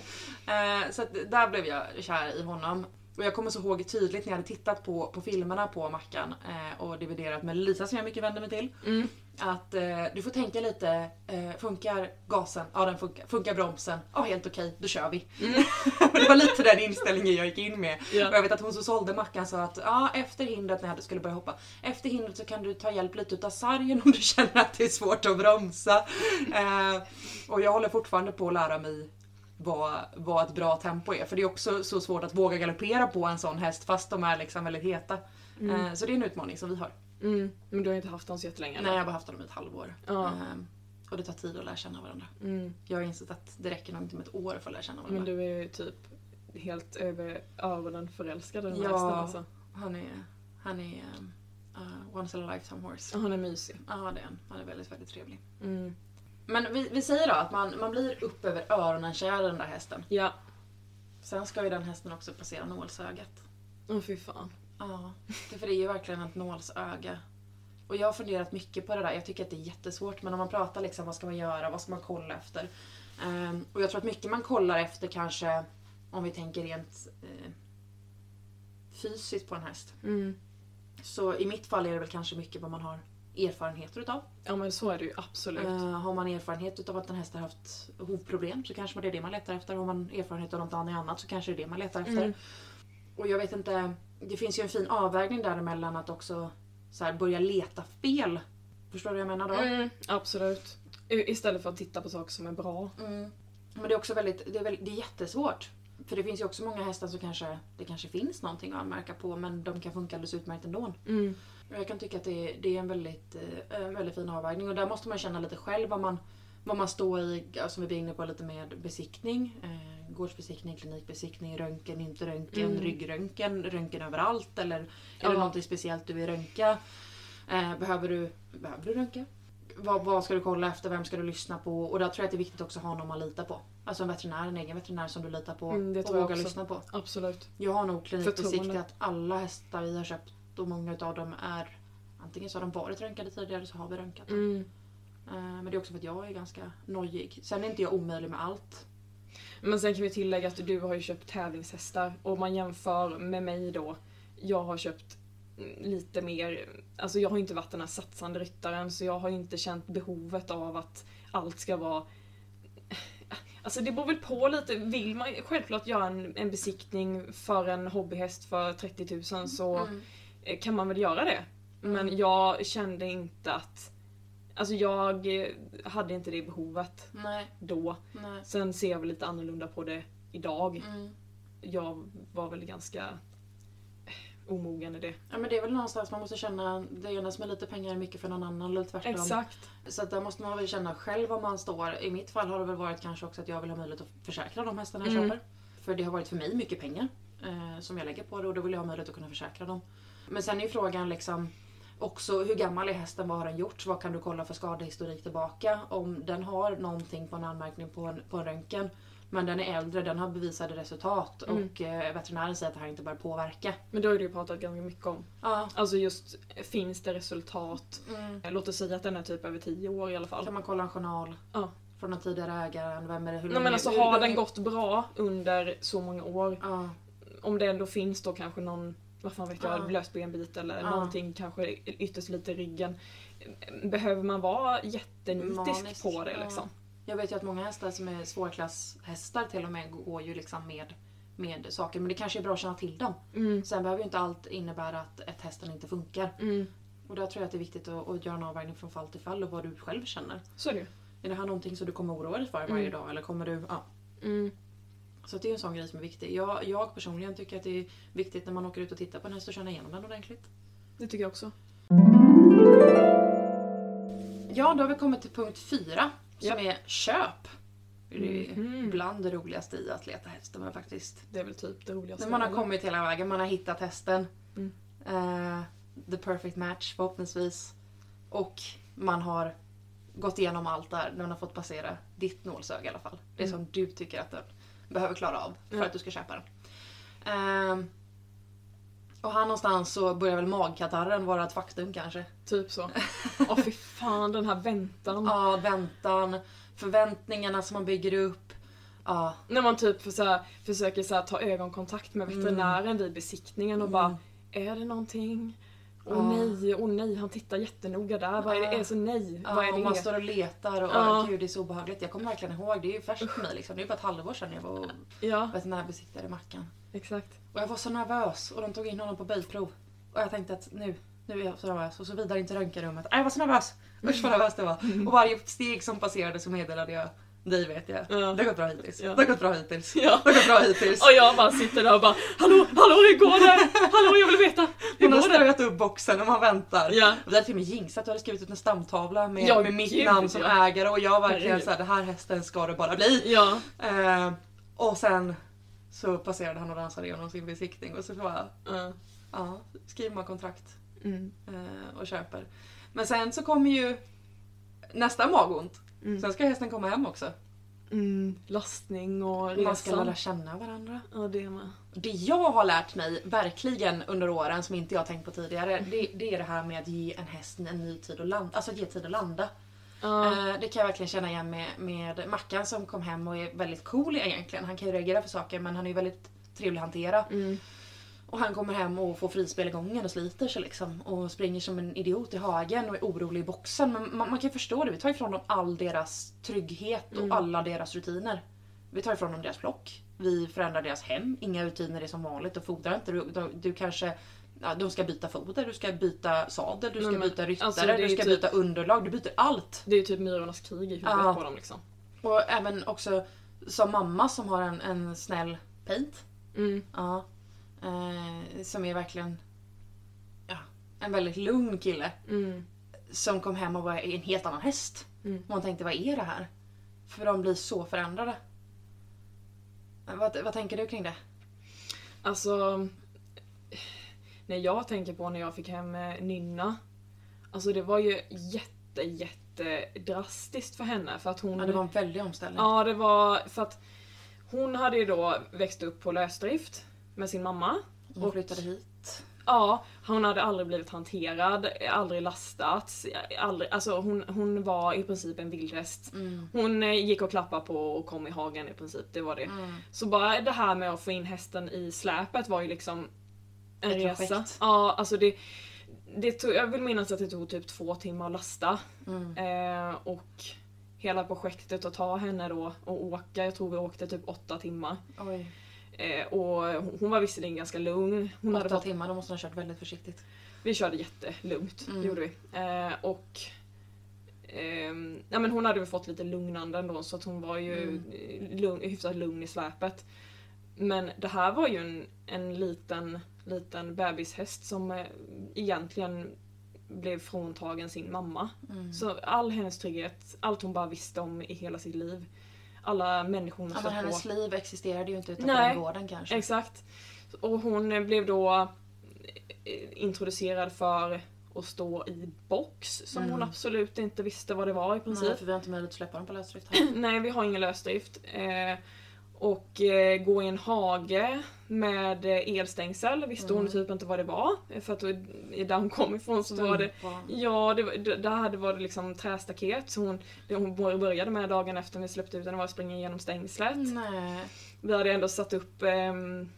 Eh, (laughs) så att där blev jag kär i honom. Och jag kommer så ihåg tydligt när jag hade tittat på, på filmerna på Mackan eh, och dividerat med Lisa som jag mycket vänder mig till. Mm. Att eh, du får tänka lite, eh, funkar gasen? Ja den funkar. Funkar bromsen? Ja helt okej, då kör vi. (laughs) det var lite den inställningen jag gick in med. Ja. Och jag vet att hon som sålde mackan sa att ja, efter hindret när jag skulle börja hoppa, efter hindret så kan du ta hjälp lite utav sargen om du (laughs) känner att det är svårt att bromsa. Eh, och jag håller fortfarande på att lära mig vad, vad ett bra tempo är. För det är också så svårt att våga galoppera på en sån häst fast de är liksom väldigt heta. Eh, så det är en utmaning som vi har. Mm. Men du har inte haft dem så jättelänge? Nej, jag har bara haft dem i ett halvår. Ja. Ehm, och det tar tid att lära känna varandra. Mm. Jag har insett att det räcker nog inte med ett år för att lära känna varandra. Men du är ju typ helt över öronen förälskad i den här Ja. hästen alltså. Han är, han är um, uh, once in a lifetime horse. Ja, Han är mysig. Ja, det är han. Han är väldigt, väldigt trevlig. Men vi, vi säger då att man, man blir upp över öronen kär i den där hästen. Ja. Sen ska ju den hästen också passera nålsögat. Åh fy fan. Ja, det, för det är ju verkligen ett nålsöga. Och jag har funderat mycket på det där. Jag tycker att det är jättesvårt. Men om man pratar liksom, vad ska man göra? Vad ska man kolla efter? Ehm, och jag tror att mycket man kollar efter kanske, om vi tänker rent eh, fysiskt på en häst. Mm. Så i mitt fall är det väl kanske mycket vad man har erfarenheter utav. Ja men så är det ju absolut. Eh, har man erfarenhet utav att en häst har haft hovproblem så kanske det är det man letar efter. Har man erfarenhet av något annat så kanske det är det man letar efter. Mm. Och jag vet inte, det finns ju en fin avvägning däremellan att också så här, börja leta fel. Förstår du vad jag menar då? Mm, absolut. Istället för att titta på saker som är bra. Mm. Men det är också väldigt, det är, väldigt, det är jättesvårt. För det finns ju också många hästar som kanske, det kanske finns någonting att anmärka på men de kan funka alldeles utmärkt ändå. Mm. Jag kan tycka att det är, det är en, väldigt, eh, en väldigt fin avvägning och där måste man känna lite själv vad man, vad man står i, som vi var inne på lite med besiktning. Eh, gårdsbesiktning, klinikbesiktning, röntgen, inte röntgen, Mm. ryggröntgen, röntgen överallt eller är Ja. det någonting speciellt du vill röntga? Eh, behöver, du, behöver du röntga? Vad, vad ska du kolla efter? Vem ska du lyssna på? Och där tror jag att det är viktigt också att ha någon man litar på. Alltså en veterinär, en egen veterinär som du litar på Mm, och vågar lyssna på. Absolut. Jag har nog klinikbesiktat Förtroende. alla hästar vi har köpt och många av dem är antingen så har de varit röntgade tidigare eller så har vi röntgat dem. Mm. Eh, Men det är också för att jag är ganska nojig. Sen är inte jag omöjlig med allt. Men sen kan vi tillägga att du har ju köpt tävlingshästar och om man jämför med mig då. Jag har köpt lite mer, alltså jag har inte varit den här satsande ryttaren så jag har inte känt behovet av att allt ska vara Alltså det beror väl på lite, vill man självklart göra en, en besiktning för en hobbyhäst för 30 000 så Mm. eh, kan man väl göra det. Men jag kände inte att, alltså jag eh, hade inte det behovet Nej, då. nej. Sen ser jag väl lite annorlunda på det idag. Mm. Jag var väl ganska omogen i det. Ja men det är väl någonstans man måste känna, det ena som är lite pengar är mycket för någon annan eller tvärtom. Exakt. Så där måste man väl känna själv var man står. I mitt fall har det väl varit kanske också att jag vill ha möjlighet att försäkra de hästarna jag Mm. köper. För det har varit för mig mycket pengar eh, som jag lägger på det och då vill jag ha möjlighet att kunna försäkra dem. Men sen är ju frågan liksom också hur gammal är hästen, vad har den gjort, vad kan du kolla för skadehistorik tillbaka? Om den har någonting på en anmärkning på en, på en röntgen men den är äldre, den har bevisade resultat Mm. och eh, veterinären säger att det här inte bör påverka. Men då har du ju pratat ganska mycket om. Ja. Alltså just, finns det resultat? Mm. Låt oss säga att den är typ över 10 år i alla fall. Kan man kolla en journal Ja. från den tidigare ägaren? Vem är det? Hur Nej men alltså hur har den gått bra under så många år, Ja. om det ändå finns då kanske någon, vad fan vet jag, Ja. löst benbit eller Ja. någonting kanske ytterst lite ryggen. Behöver man vara jättenitisk Manisk, på det ja. Jag vet ju att många hästar som är svårklasshästar till och med går ju liksom med, med saker. Men det kanske är bra att känna till dem. Mm. Sen behöver ju inte allt innebära att ett hästen inte funkar. Mm. Och där tror jag att det är viktigt att, att göra en avvägning från fall till fall och vad du själv känner. Så är det. Är det här någonting som du kommer oroa dig för varje Mm. dag? Eller kommer du... Ja. Mm. Så att det är en sån grej som är viktig. Jag, jag personligen tycker att det är viktigt när man åker ut och tittar på en häst och känna igenom den ordentligt. Det tycker jag också. Ja, då har vi kommit till punkt fyra. Som Ja. är köp. Det är Mhm. bland det roligaste i att leta hästar men faktiskt. Det är väl typ det roligaste. När man har eller? kommit hela vägen, man har hittat hästen. Mm. Eh, the perfect match förhoppningsvis. Och man har gått igenom allt där. Man har fått passera ditt nålsöga i alla fall. Det Mm. som du tycker att den behöver klara av för att du ska köpa den. Ehm, och här någonstans så börjar väl magkatarren vara ett faktum kanske. Typ så. (laughs) Åh fy fan den här väntan. Ja, väntan, förväntningarna som man bygger upp. Ja, När man typ för så här, försöker så här, ta ögonkontakt med veterinären vid besiktningen och bara Är det någonting? Åh Ja. nej, åh nej, han tittar jättenoga där. Vad är det? Ja. Är det så nej? ja Vad är och det? man står och letar och Ja. gud det är så obehagligt. Jag kommer verkligen ihåg, det är ju färskt för mig liksom. Det är ju bara ett halvår sedan jag var och Ja, veterinärbesiktade Mackan. exakt. Och jag var så nervös och de tog in honom på böjprov. Och jag tänkte att nu, nu är jag så nervös. Och så vidare in till röntgenrummet. Jag var så nervös! Usch vad nervös det var. Och varje steg som passerade så meddelade jag dig vet jag. Ja. Det har gått bra hittills. Ja. Det har gått bra hittills. Ja. Det har gått bra hittills. Och jag bara sitter där och bara Hallå, hallå hur går det? Hallå jag vill veta! Hur Hon har snöat upp boxen och man väntar. Ja. Och det hade till och med jinxat att du hade skrivit ut en stamtavla med, Ja, med mitt gud, namn som ja. ägare och jag verkligen såhär, den här hästen ska det bara bli. Ja, Eh, och sen så passerade han och dansade igenom sin besiktning och så bara, ja, skriver man kontrakt Mm. eh, och köper. Men sen så kommer ju nästa magont. Mm. Sen ska hästen komma hem också. Mm. Lastning och Man ska lära resan. känna varandra. Ja det med. Det jag har lärt mig verkligen under åren som inte jag tänkt på tidigare, det, det är det här med att ge en häst en ny tid att landa. Alltså ge tid att landa. Eh, det kan jag verkligen känna igen med, med Mackan som kom hem och är väldigt cool egentligen. Han kan ju reagera för saker men han är ju väldigt trevlig att hantera. Mm. Och han kommer hem och får frispel i gången och sliter sig liksom. Och springer som en idiot i hagen och är orolig i boxen. Men man, man kan ju förstå det, vi tar ifrån dem all deras trygghet och Mm. alla deras rutiner. Vi tar ifrån dem deras flock. Vi förändrar deras hem. Inga rutiner är som vanligt. Och fodrar inte. Du, du, du kanske... Ja, de ska byta foder, du ska byta sadel, du ska men, byta ryttare, alltså, du ska typ- byta underlag. Du byter allt. Det är ju typ myrornas krig i huvudet Ja. på dem liksom. Och även också som mamma som har en, en snäll paint. Mm. Ja. Eh, som är verkligen ja, en väldigt lugn kille. Mm. Som kom hem och var en helt annan häst. Mm. Och man tänkte, vad är det här? För de blir så förändrade. Eh, Vad, vad tänker du kring det? Alltså... När jag tänker på när jag fick hem eh, Nynna. Alltså det var ju jätte, jätte drastiskt för henne för att hon... Ja, det var en väldig omställning. Ja, det var för att hon hade ju då växt upp på lösdrift med sin mamma. Hon och- flyttade hit. Ja, hon hade aldrig blivit hanterad, aldrig lastats, aldrig, alltså hon, hon var i princip en vildhäst. Mm. Hon eh, gick och klappade på och kom i hagen i princip, det var det. Mm. Så bara det här med att få in hästen i släpet var ju liksom en Ett resa. projekt. Ja, alltså det, det tog, jag vill minnas att det tog typ två timmar att lasta. Mm. Eh, och hela projektet att ta henne då och åka, jag tror vi åkte typ åtta timmar. Oj. Eh, och hon- var visserligen ganska lugn. Hon hade Åtta fått, timmar, då måste hon ha kört väldigt försiktigt. vi körde jättelugnt, Mm. gjorde vi. Eh, och ehm, ja, men hon hade väl fått lite lugnande ändå så att hon var ju Mm. mm. lugn, hyfsat lugn i släpet. Men det här var ju en, en liten, liten bebishäst som eh, egentligen blev fråntagen sin mamma. Mm. Så all hennes trygghet, allt hon bara visste om i hela sitt liv. Alla människor hon men stött hennes på. liv existerade ju inte utanför Nej. den gården kanske. Exakt. Och hon blev då eh, introducerad för att stå i box som Mm. hon absolut inte visste vad det var i Nej, princip. för vi har inte möjlighet att släppa dem på lösdrift här. (clears throat) Nej, vi har ingen lösdrift. Eh, och eh, gå i en hage med eh, elstängsel visste hon Mm. typ inte vad det var. eh, För att där hon kom ifrån så var det Stumpa. Ja, det, där hade var det liksom trästaket. Så hon, det hon började med dagen efter vi släppte ut henne var att springa igenom stängslet. Nej. Vi hade ändå satt upp ehm,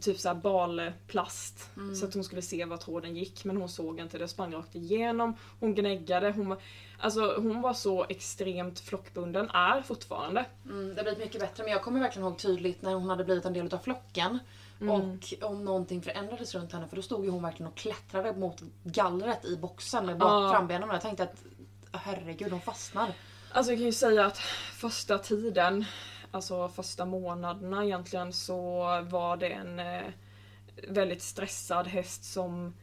typ såhär balplast Mm. så att hon skulle se var tråden gick men hon såg inte det, sprang rakt igenom. Hon gnäggade, hon var, alltså, hon var så extremt flockbunden, är fortfarande. Mm, det har blivit mycket bättre men jag kommer verkligen ihåg tydligt när hon hade blivit en del av flocken. Mm. Och om någonting förändrades runt henne för då stod ju hon verkligen och klättrade mot gallret i boxen med bak Ja. frambenen och jag tänkte att herregud hon fastnar. Alltså jag kan ju säga att första tiden, alltså första månaderna egentligen så var det en eh, väldigt stressad häst som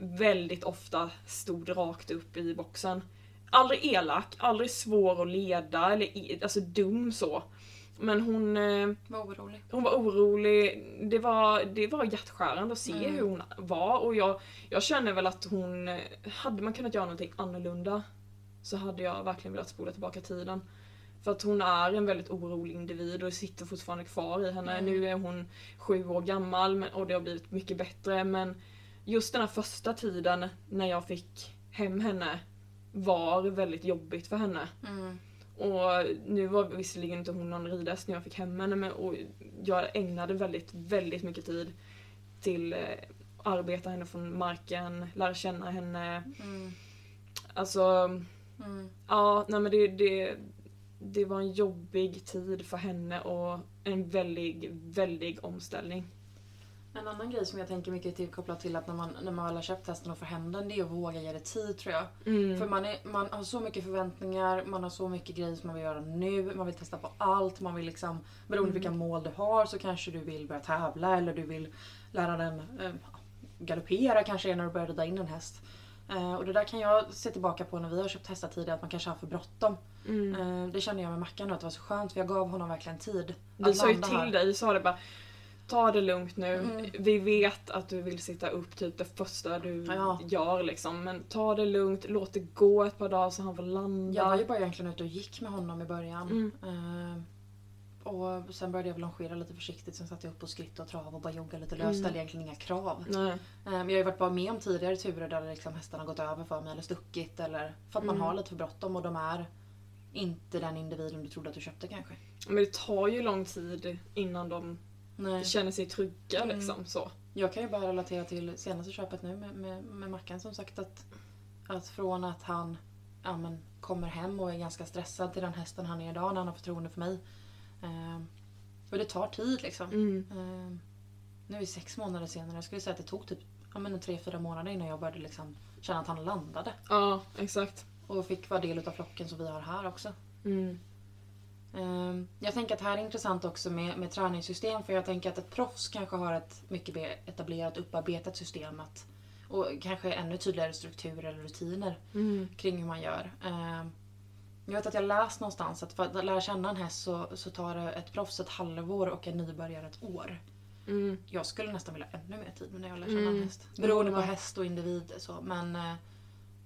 väldigt ofta stod rakt upp i boxen. Aldrig elak, aldrig svår att leda eller alltså dum så. Men hon, eh, Var orolig. hon var orolig, det var, det var hjärtskärande att se Mm. hur hon var och jag, jag känner väl att hon, eh, hade man kunnat göra någonting annorlunda så hade jag verkligen velat spola tillbaka tiden. För att hon är en väldigt orolig individ och sitter fortfarande kvar i henne. Mm. Nu är hon sju år gammal men- och det har blivit mycket bättre men just den här första tiden när jag fick hem henne var väldigt jobbigt för henne. Mm. Och nu var visserligen inte hon någon ridhäst när jag fick hem henne men och jag ägnade väldigt, väldigt mycket tid till eh, att arbeta henne från marken, lära känna henne. Mm. Alltså, Mm. ja, nej men det, det, det var en jobbig tid för henne och en väldigt, väldigt omställning. En annan grej som jag tänker mycket till kopplat till att när man, när man väl har köpt hästen och får hem den, det är att våga ge det tid tror jag. Mm. För man, är, man har så mycket förväntningar, man har så mycket grejer som man vill göra nu, man vill testa på allt, man vill liksom beroende på vilka mål du har så kanske du vill börja tävla eller du vill lära den eh, galoppera kanske är när du börjar rida in en häst. Eh, och det där kan jag se tillbaka på när vi har köpt hästar tidigare att man kanske har för bråttom. Mm. Eh, det kände jag med Mackan nu att det var så skönt för jag gav honom verkligen tid. Vi sa ju till här. dig, sa det bara Ta det lugnt nu. Mm. Vi vet att du vill sitta upp typ det första du Ja. gör liksom. Men ta det lugnt, låt det gå ett par dagar så han får landa. Jag var ju bara egentligen ute och gick med honom i början. Mm. Eh, och sen började jag väl longera lite försiktigt. Sen satte jag upp på skritt och trav och bara jogga lite löst. Mm. Egentligen inga krav. Nej. Eh, men jag har ju varit bara med om tidigare turer där liksom hästarna gått över för mig eller stuckit. Eller för att man Mm. har lite för bråttom och de är inte den individen du trodde att du köpte kanske. Men det tar ju lång tid innan de Nej. känner sig trygga Mm. liksom. Så. Jag kan ju bara relatera till senaste köpet nu med, med, med Mackan som sagt att, att från att han ja, men, kommer hem och är ganska stressad till den hästen han är idag när han har förtroende för mig. Eh, och det tar tid liksom. Mm. Eh, nu är vi sex månader senare. Jag skulle säga att det tog typ ja, men en tre, fyra månader innan jag började liksom känna att han landade. Ja, exakt. Och fick vara del av flocken som vi har här också. Mm. Eh, Jag tänker att det här är intressant också med, med träningssystem för jag tänker att ett proffs kanske har ett mycket etablerat upparbetat system att, och kanske ännu tydligare struktur eller rutiner Mm. kring hur man gör. Jag vet att jag läst någonstans att för att lära känna en häst så, så tar det ett proffs ett halvår och en nybörjare ett år. Mm. Jag skulle nästan vilja ännu mer tid när jag lär känna Mm. en häst. Beroende på häst och individ. Så. Men eh,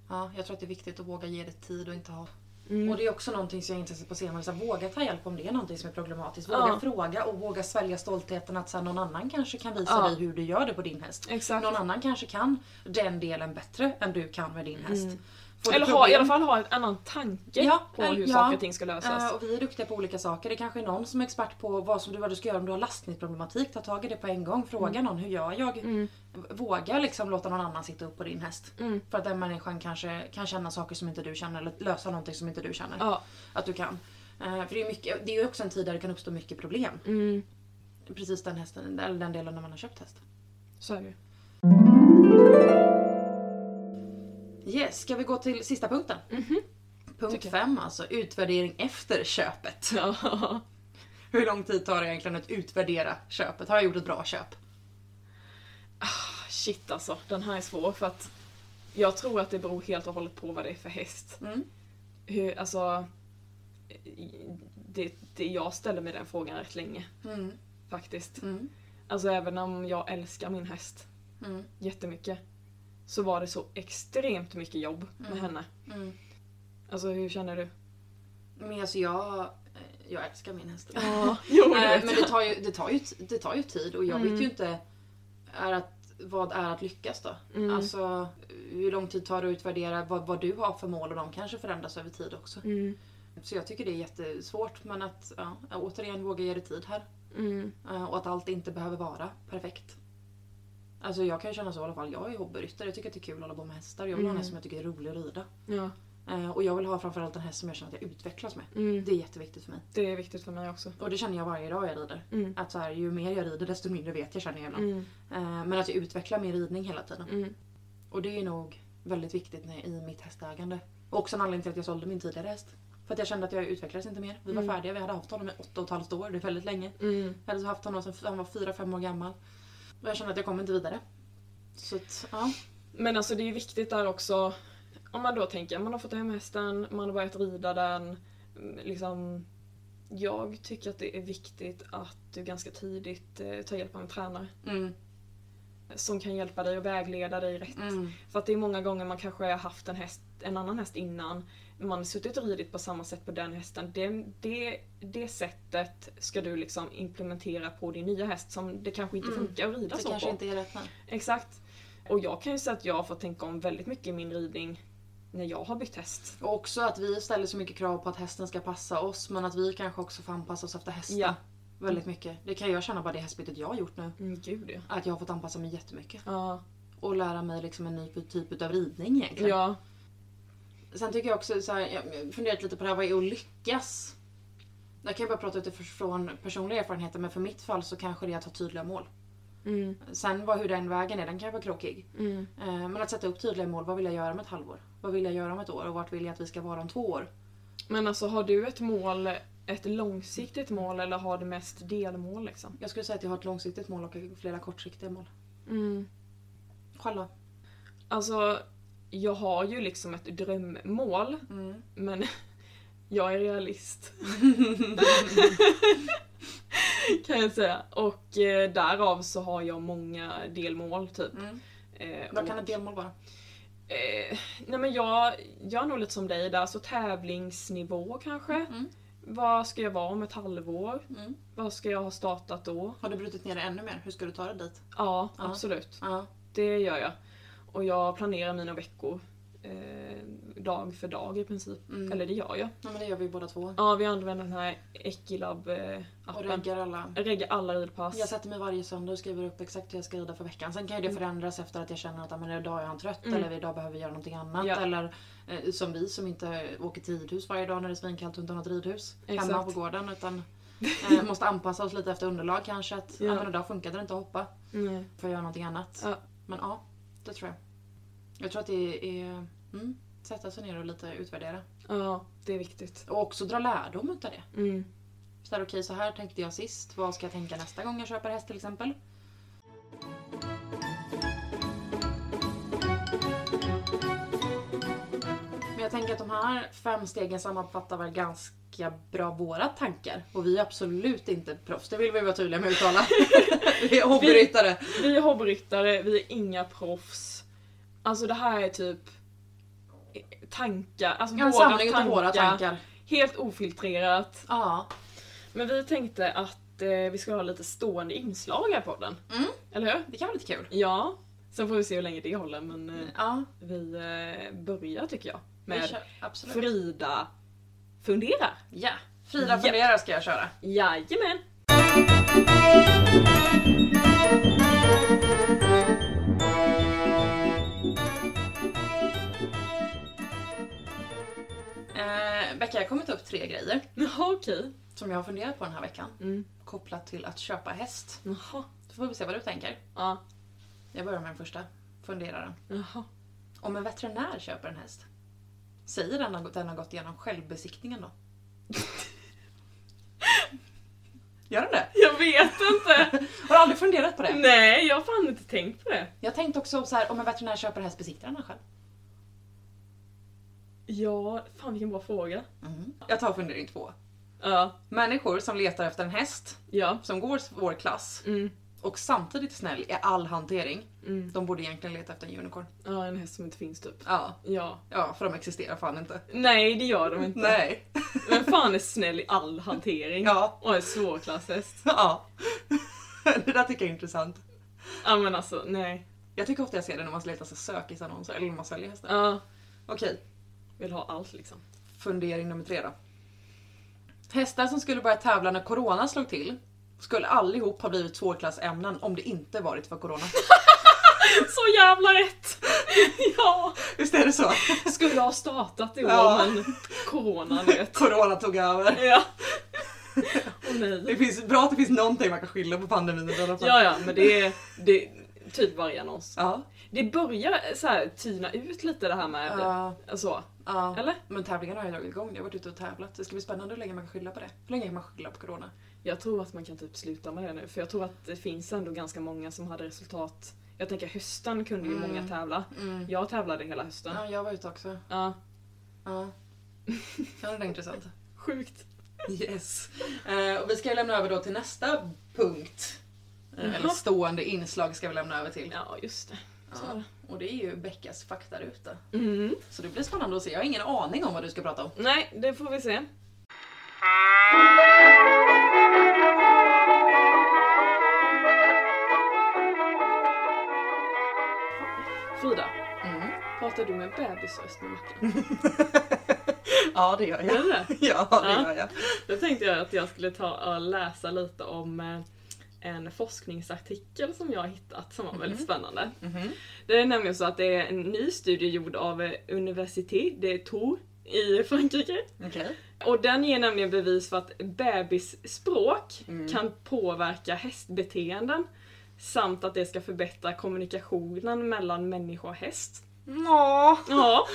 ja, jag tror att det är viktigt att våga ge det tid och inte ha... Mm. Och det är också någonting som jag inte sett på senare. Så våga ta hjälp om det är någonting som är problematiskt. Våga Ja. fråga och våga svälja stoltheten att så här, någon annan kanske kan visa Ja. dig hur du gör det på din häst. Exakt. Någon annan kanske kan den delen bättre än du kan med din häst. Mm. Eller ha, i alla fall ha en annan tanke Ja, på eller- hur ja. saker och ting ska lösas. Eh, och vi är duktiga på olika saker. Det kanske är någon som är expert på vad, som du, vad du ska göra om du har lastningsproblematik. Ta tag i det på en gång. Fråga någon hur gör jag? Mm. Våga liksom låta någon annan sitta upp på din häst. Mm. För att den människan kanske kan känna saker som inte du känner eller lösa någonting som inte du känner Ja. att du kan. Eh, för det är, mycket, det är också en tid där det kan uppstå mycket problem. Mm. Precis den hästen, eller den delen när man har köpt häst. Så är det ju. Yes, ska vi gå till sista punkten? Punkt Tycker jag. fem alltså, utvärdering efter köpet. Ja. (laughs) Hur lång tid tar det egentligen att utvärdera köpet? Har jag gjort ett bra köp? Shit alltså, den här är svår för att jag tror att det beror helt och hållet på vad det är för häst. Mm. Hur, alltså, det, det, jag ställer mig den frågan rätt länge Mm. faktiskt. Mm. Alltså även om jag älskar min häst Mm. jättemycket så var det så extremt mycket jobb med Mm. henne. Mm. Alltså hur känner du? Men alltså jag, eh, jag älskar min häst. Ja, (laughs) jo det Eh, Men det tar, ju, det, tar ju, det tar ju tid och jag Mm. vet ju inte är att, vad är att lyckas då? Mm. Alltså hur lång tid tar det att utvärdera vad, vad du har för mål och de kanske förändras över tid också. Mm. Så jag tycker det är jättesvårt men att ja, återigen våga ge det tid här. Mm. Eh, Och att allt inte behöver vara perfekt. Alltså jag kan känna så i alla fall. Jag är hobbyryttare. Jag tycker att det är kul att hålla på med hästar. Jag vill ha en Mm. häst som jag tycker är rolig att rida. Ja. Eh, Och jag vill ha framförallt en häst som jag känner att jag utvecklas med. Mm. Det är jätteviktigt för mig. Det är viktigt för mig också. Och det känner jag varje dag jag rider. Mm. Att så här, ju mer jag rider desto mindre vet jag känner jag ibland. Mm. Eh, Men att jag utvecklar min ridning hela tiden. Mm. Och det är nog väldigt viktigt när- i mitt hästägande. Och också en anledning till att jag sålde min tidigare häst. För att jag kände att jag utvecklades inte mer. Vi var Mm. färdiga, vi hade haft honom i åtta och ett halvt år. Det är väldigt länge. Mm. Jag hade haft honom sedan han var fyra, fem år gammal. Och jag kände att jag kom inte vidare. Så att, ja. Men alltså det är ju viktigt där också, om man då tänker, man har fått hem hästen, man har börjat rida den, mm, liksom jag tycker att det är viktigt att du ganska tidigt eh, tar hjälp av en tränare. Mm. som kan hjälpa dig och vägleda dig rätt. Mm. För att det är många gånger man kanske har haft en, häst, en annan häst innan. Man har suttit och ridit på samma sätt på den hästen. Det, det, det sättet ska du liksom implementera på din nya häst som det kanske inte Mm. funkar att rida Det så kanske på. inte är rätt nej. Exakt. Och jag kan ju säga att jag har fått tänka om väldigt mycket i min ridning när jag har bytt häst. Och också att vi ställer så mycket krav på att hästen ska passa oss men att vi kanske också får anpassa oss efter hästen. Ja. Väldigt mycket. Det kan jag känna bara det hästbytet jag har gjort nu. Mm, gud ja. Att jag har fått anpassa mig jättemycket. Ja. Och lära mig liksom en ny typ av ridning egentligen. Ja. Sen tycker jag också så här, jag funderat lite på det här, vad är att lyckas? Jag kan ju bara prata utifrån personliga erfarenheter men för mitt fall så kanske det är att ha tydliga mål. Mm. Sen vad, hur den vägen är, den kan vara krokig. Mm. Eh, Men att sätta upp tydliga mål, vad vill jag göra om ett halvår? Vad vill jag göra om ett år? Och vart vill jag att vi ska vara om två år? Men alltså har du ett mål, ett långsiktigt mål eller har du mest delmål liksom? Jag skulle säga att jag har ett långsiktigt mål och flera kortsiktiga mål. Mm. Själv då? Alltså, jag har ju liksom ett drömmål Mm. men (laughs) jag är realist. (laughs) kan jag säga. Och eh, därav så har jag många delmål typ. Mm. Eh, Vad kan ett delmål vara? Eh, nej men jag, jag är nog lite som dig där, så tävlingsnivå kanske. Mm. Vad ska jag vara om ett halvår? Mm. Vad ska jag ha startat då? Har du brutit ner det ännu mer? Hur ska du ta det dit? Ja, Ja. absolut. Ja. Det gör jag. Och jag planerar mina veckor eh, dag för dag i princip. Mm. Eller det gör jag. ja men det gör vi båda två. Ja, vi använder den här Equilab eh, Och appen. reggar alla. Jag reggar alla ridpass. Jag sätter mig varje söndag och skriver upp exakt hur jag ska rida för veckan. Sen kan ju det Mm. förändras efter att jag känner att men idag är han trött Mm. eller idag behöver vi göra någonting annat. Ja. Eller eh, som vi som inte åker till ridhus varje dag när det är svinkallt och inte har något ridhus hemma Exakt. på gården. Utan (laughs) eh, måste anpassa oss lite efter underlag kanske. Att Ja. men idag funkade det inte att hoppa. Nej. Får jag göra någonting annat. Ja. Men ja, det tror jag. Jag tror att det är mm, sätta sig ner och lite utvärdera. Ja, det är viktigt. Och också dra lärdom utav det. Mm. Så här, okej så här tänkte jag sist. Vad ska jag tänka nästa gång jag köper häst till exempel? Men jag tänker att de här fem stegen sammanfattar väl ganska bra våra tankar. Och vi är absolut inte proffs, det vill vi vara tydliga med att uttala. (laughs) (laughs) vi är hobbyryttare. Vi är hobbyryttare, vi är inga proffs. Alltså det här är typ tankar, alltså En våra tankar, våra tankar. Helt ofiltrerat. Ja. Men vi tänkte att eh, vi ska ha lite stående inslag här på den. Mm. Eller hur? Det kan vara lite kul. Ja. Sen får vi se hur länge det håller men eh, Ja, vi eh, börjar tycker jag. vi Med kör. Frida funderar. Ja. Frida funderar ska jag köra. Jajamän! Eh, Becka, jag kommer ta upp tre grejer Jaha (laughs) okej. som jag har funderat på den här veckan. Mm. Kopplat till att köpa häst. Jaha. Då får vi se vad du tänker. Ja. Jag börjar med den första. Funderaren. Jaha. Om en veterinär köper en häst, säger den att den har gått igenom självbesiktningen då? (laughs) Gör den det? Jag vet inte! (laughs) Har du aldrig funderat på det? Nej, jag har fan inte tänkt på det. Jag tänkte också så här, om en veterinär köper häst, besiktar den själv? Ja, fan vilken bra fråga. Jag tar fundering två. Ja. Människor som letar efter en häst Ja. som går vår klass Mm. Och samtidigt snäll i all hantering. Mm. De borde egentligen leta efter en unicorn. Ja, en häst som inte finns typ. Ja, Ja. ja för de existerar fan inte. Nej, det gör de inte. Nej. (laughs) Vem fan är snäll i all hantering? Ja, Och är svårklasshäst? (laughs) ja. (laughs) Det där tycker jag är intressant. Ja men alltså, nej. Jag tycker ofta jag ser det när man letar sig sökisannonser eller när man säljer hästar. Ja. Okej, Vill ha allt liksom. fundering nummer tre då. Hästar som skulle börja tävla när corona slog till skulle allihop ha blivit tvåklassämnen om det inte varit för corona. (laughs) Så jävla rätt! (laughs) ja! Visst är det så? Skulle ha startat i år Ja. men corona vet. Corona tog över. Ja. (laughs) Det nej. finns, bra att det finns någonting man kan skylla på pandemin i alla fall. Ja ja, men det är, det är typ varje annons. Ja. Det börjar så här tyna ut lite det här med Ja. så. ja. Eller? Men tävlingarna har ju dragit igång, jag har varit ute och tävlat. Det ska bli spännande hur länge man kan skylla på det. Hur länge kan man skylla på corona? Jag tror att man kan typ sluta med det nu för jag tror att det finns ändå ganska många som hade resultat. Jag tänker hösten kunde ju Mm. många tävla. Mm. Jag tävlade hela hösten. Ja, jag var ute också. Ja. Ja. Ja, det är intressant. (laughs) Sjukt. Yes. Eh, och vi ska lämna över då till nästa punkt. Jaha. Eller stående inslag ska vi lämna över till. Ja, just det. Ja. Och det är ju Beckas faktaruta. Mm. Så det blir spännande att se. Jag har ingen aning om vad du ska prata om. Nej, det får vi se. Frida, Mm. pratar du med bebisröst med Mackan? (laughs) Ja det gör Är det det? (laughs) Ja Ja. gör jag. Då tänkte jag att jag skulle ta och läsa lite om eh, en forskningsartikel som jag har hittat som var väldigt spännande. Mhm. Det är nämligen så att det är en ny studie gjord av eh, Université de Tours i Frankrike. Okej. Och den ger nämligen bevis för att bebisspråk Mm. kan påverka hästbeteenden samt att det ska förbättra kommunikationen mellan människa och häst. Nå. Ja.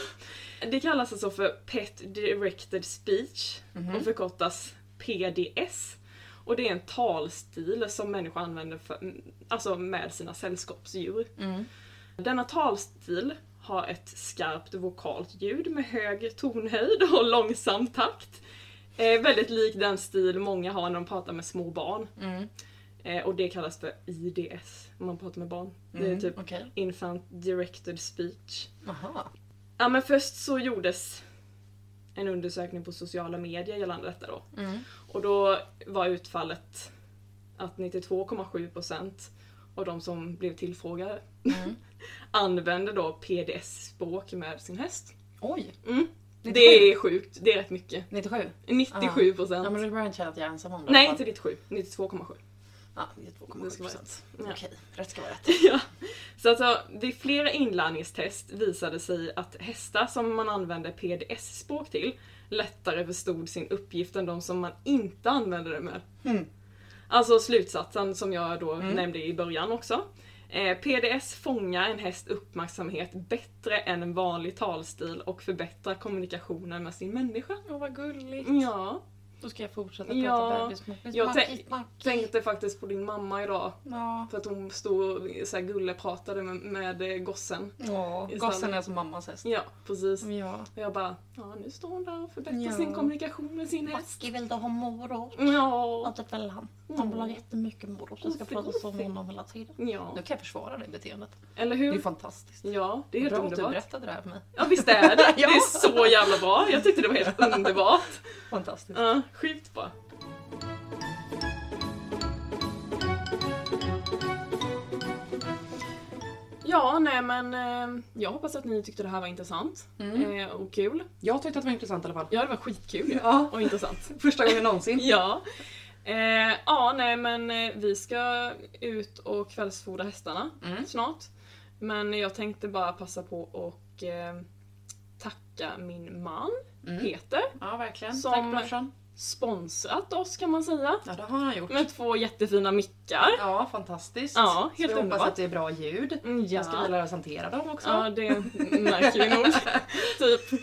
Det kallas alltså för Pet Directed Speech Mhm. och förkortas PDS. Och det är en talstil som människor använder för, alltså med sina sällskapsdjur. Mm. Denna talstil har ett skarpt vokalt ljud med hög tonhöjd och långsam takt. Eh, väldigt lik den stil många har när de pratar med små barn. Mm. Eh, och det kallas för IDS, om man pratar med barn. Det är Mm. typ Okej. Infant Directed Speech. Aha. Ja men först så gjordes en undersökning på sociala medier gällande detta då. Mm. Och då var utfallet att 92,7% av de som blev tillfrågade Mm. (laughs) använde då PDS-språk med sin häst. Oj. Mm. 97. Det är sjukt, det är rätt mycket. 97? 97 procent. Ja men börjar jag inte att jag är ensam om det. Nej, inte fall. 97. 92,7. Ja, Det 92,7 vara procent. Ja. Okej, rätt ska vara rätt. (laughs) ja. Så alltså, vid flera inlärningstest visade sig att hästar som man använde PDS-språk till lättare förstod sin uppgift än de som man inte använde det med. Mm. Alltså slutsatsen som jag då Mm. nämnde i början också. Eh, PDS fångar en hästs uppmärksamhet bättre än en vanlig talstil och förbättrar kommunikationen med sin människa. Åh vad gulligt. Ja, Då ska jag fortsätta Ja, prata jag Smackigt, tänk- smackigt. tänkte faktiskt på din mamma idag. Ja. För att hon stod och så här gullepratade med, med eh, gossen. Ja, gossen är som mammas häst. Ja, precis. Ja. Och jag bara, ja nu står hon där och förbättrar Ja. sin kommunikation med sin häst. Mackie vill du ha morot? Ja. Ja, det vill han. Han vill ha jättemycket morot. Jag ska Goffe, prata så om goffe. honom hela tiden. Ja, Nu kan jag försvara det beteendet. eller Det är hur? fantastiskt. Ja, det är helt Bra att du underbart. berättade det här för mig. Ja visst är det? (laughs) Det Ja. är så jävla bra. Jag tyckte det var helt underbart. Fantastiskt. Ja, sjukt bra. Ja, nej men eh, jag hoppas att ni tyckte det här var intressant Mm. eh, och kul. Jag tyckte att det var intressant i alla fall. Ja, det var skitkul Ja. och intressant. (laughs) Första gången någonsin. Ja. Eh, ja, nej men eh, vi ska ut och kvällsfodra hästarna Mm. snart. Men jag tänkte bara passa på och eh, tacka min man Mm. Peter. Ja, verkligen. Som- Tack brorsan. Sponsrat oss kan man säga. Ja, det har han gjort. Med två jättefina mickar. Ja, fantastiskt. Ja, Så helt vi hoppas underbart. att det är bra ljud. Mm, Jag ska Ja, lära oss hantera dem också. ja det märker vi nog. (laughs) typ.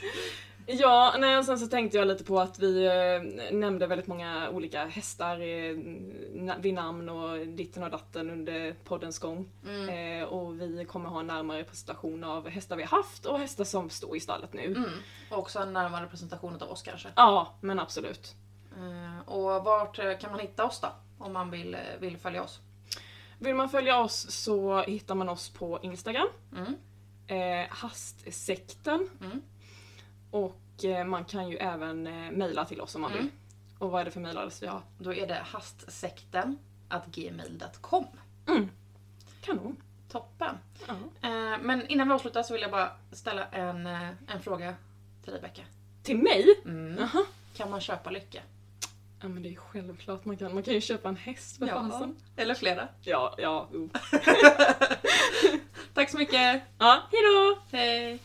Ja, nej, och sen så tänkte jag lite på att vi eh, nämnde väldigt många olika hästar eh, na- vid namn och ditten och datten under poddens gång. Mm. Eh, och vi kommer ha en närmare presentation av hästar vi har haft och hästar som står i stallet nu. Mm. Och också en närmare presentation av oss kanske. Ja, men absolut. Eh, och vart eh, kan man hitta oss då? Om man vill, eh, vill följa oss. Vill man följa oss så hittar man oss på Instagram. Mm. eh, Hastsekten. Mm. Och eh, man kan ju även eh, mejla till oss om man Mm. vill. Och vad är det för mejladress vi har? Då är det hastsekten gmail.com. Kanon. Toppen. Ja. Eh, men innan vi avslutar så vill jag bara ställa en, eh, en fråga till dig Becka. Till mig? Mm. Jaha. Kan man köpa lycka? Ja men det är självklart man kan. Man kan ju köpa en häst för fasen. Eller flera. Ja, ja. (laughs) Tack så mycket. Ja, hejdå! Hej.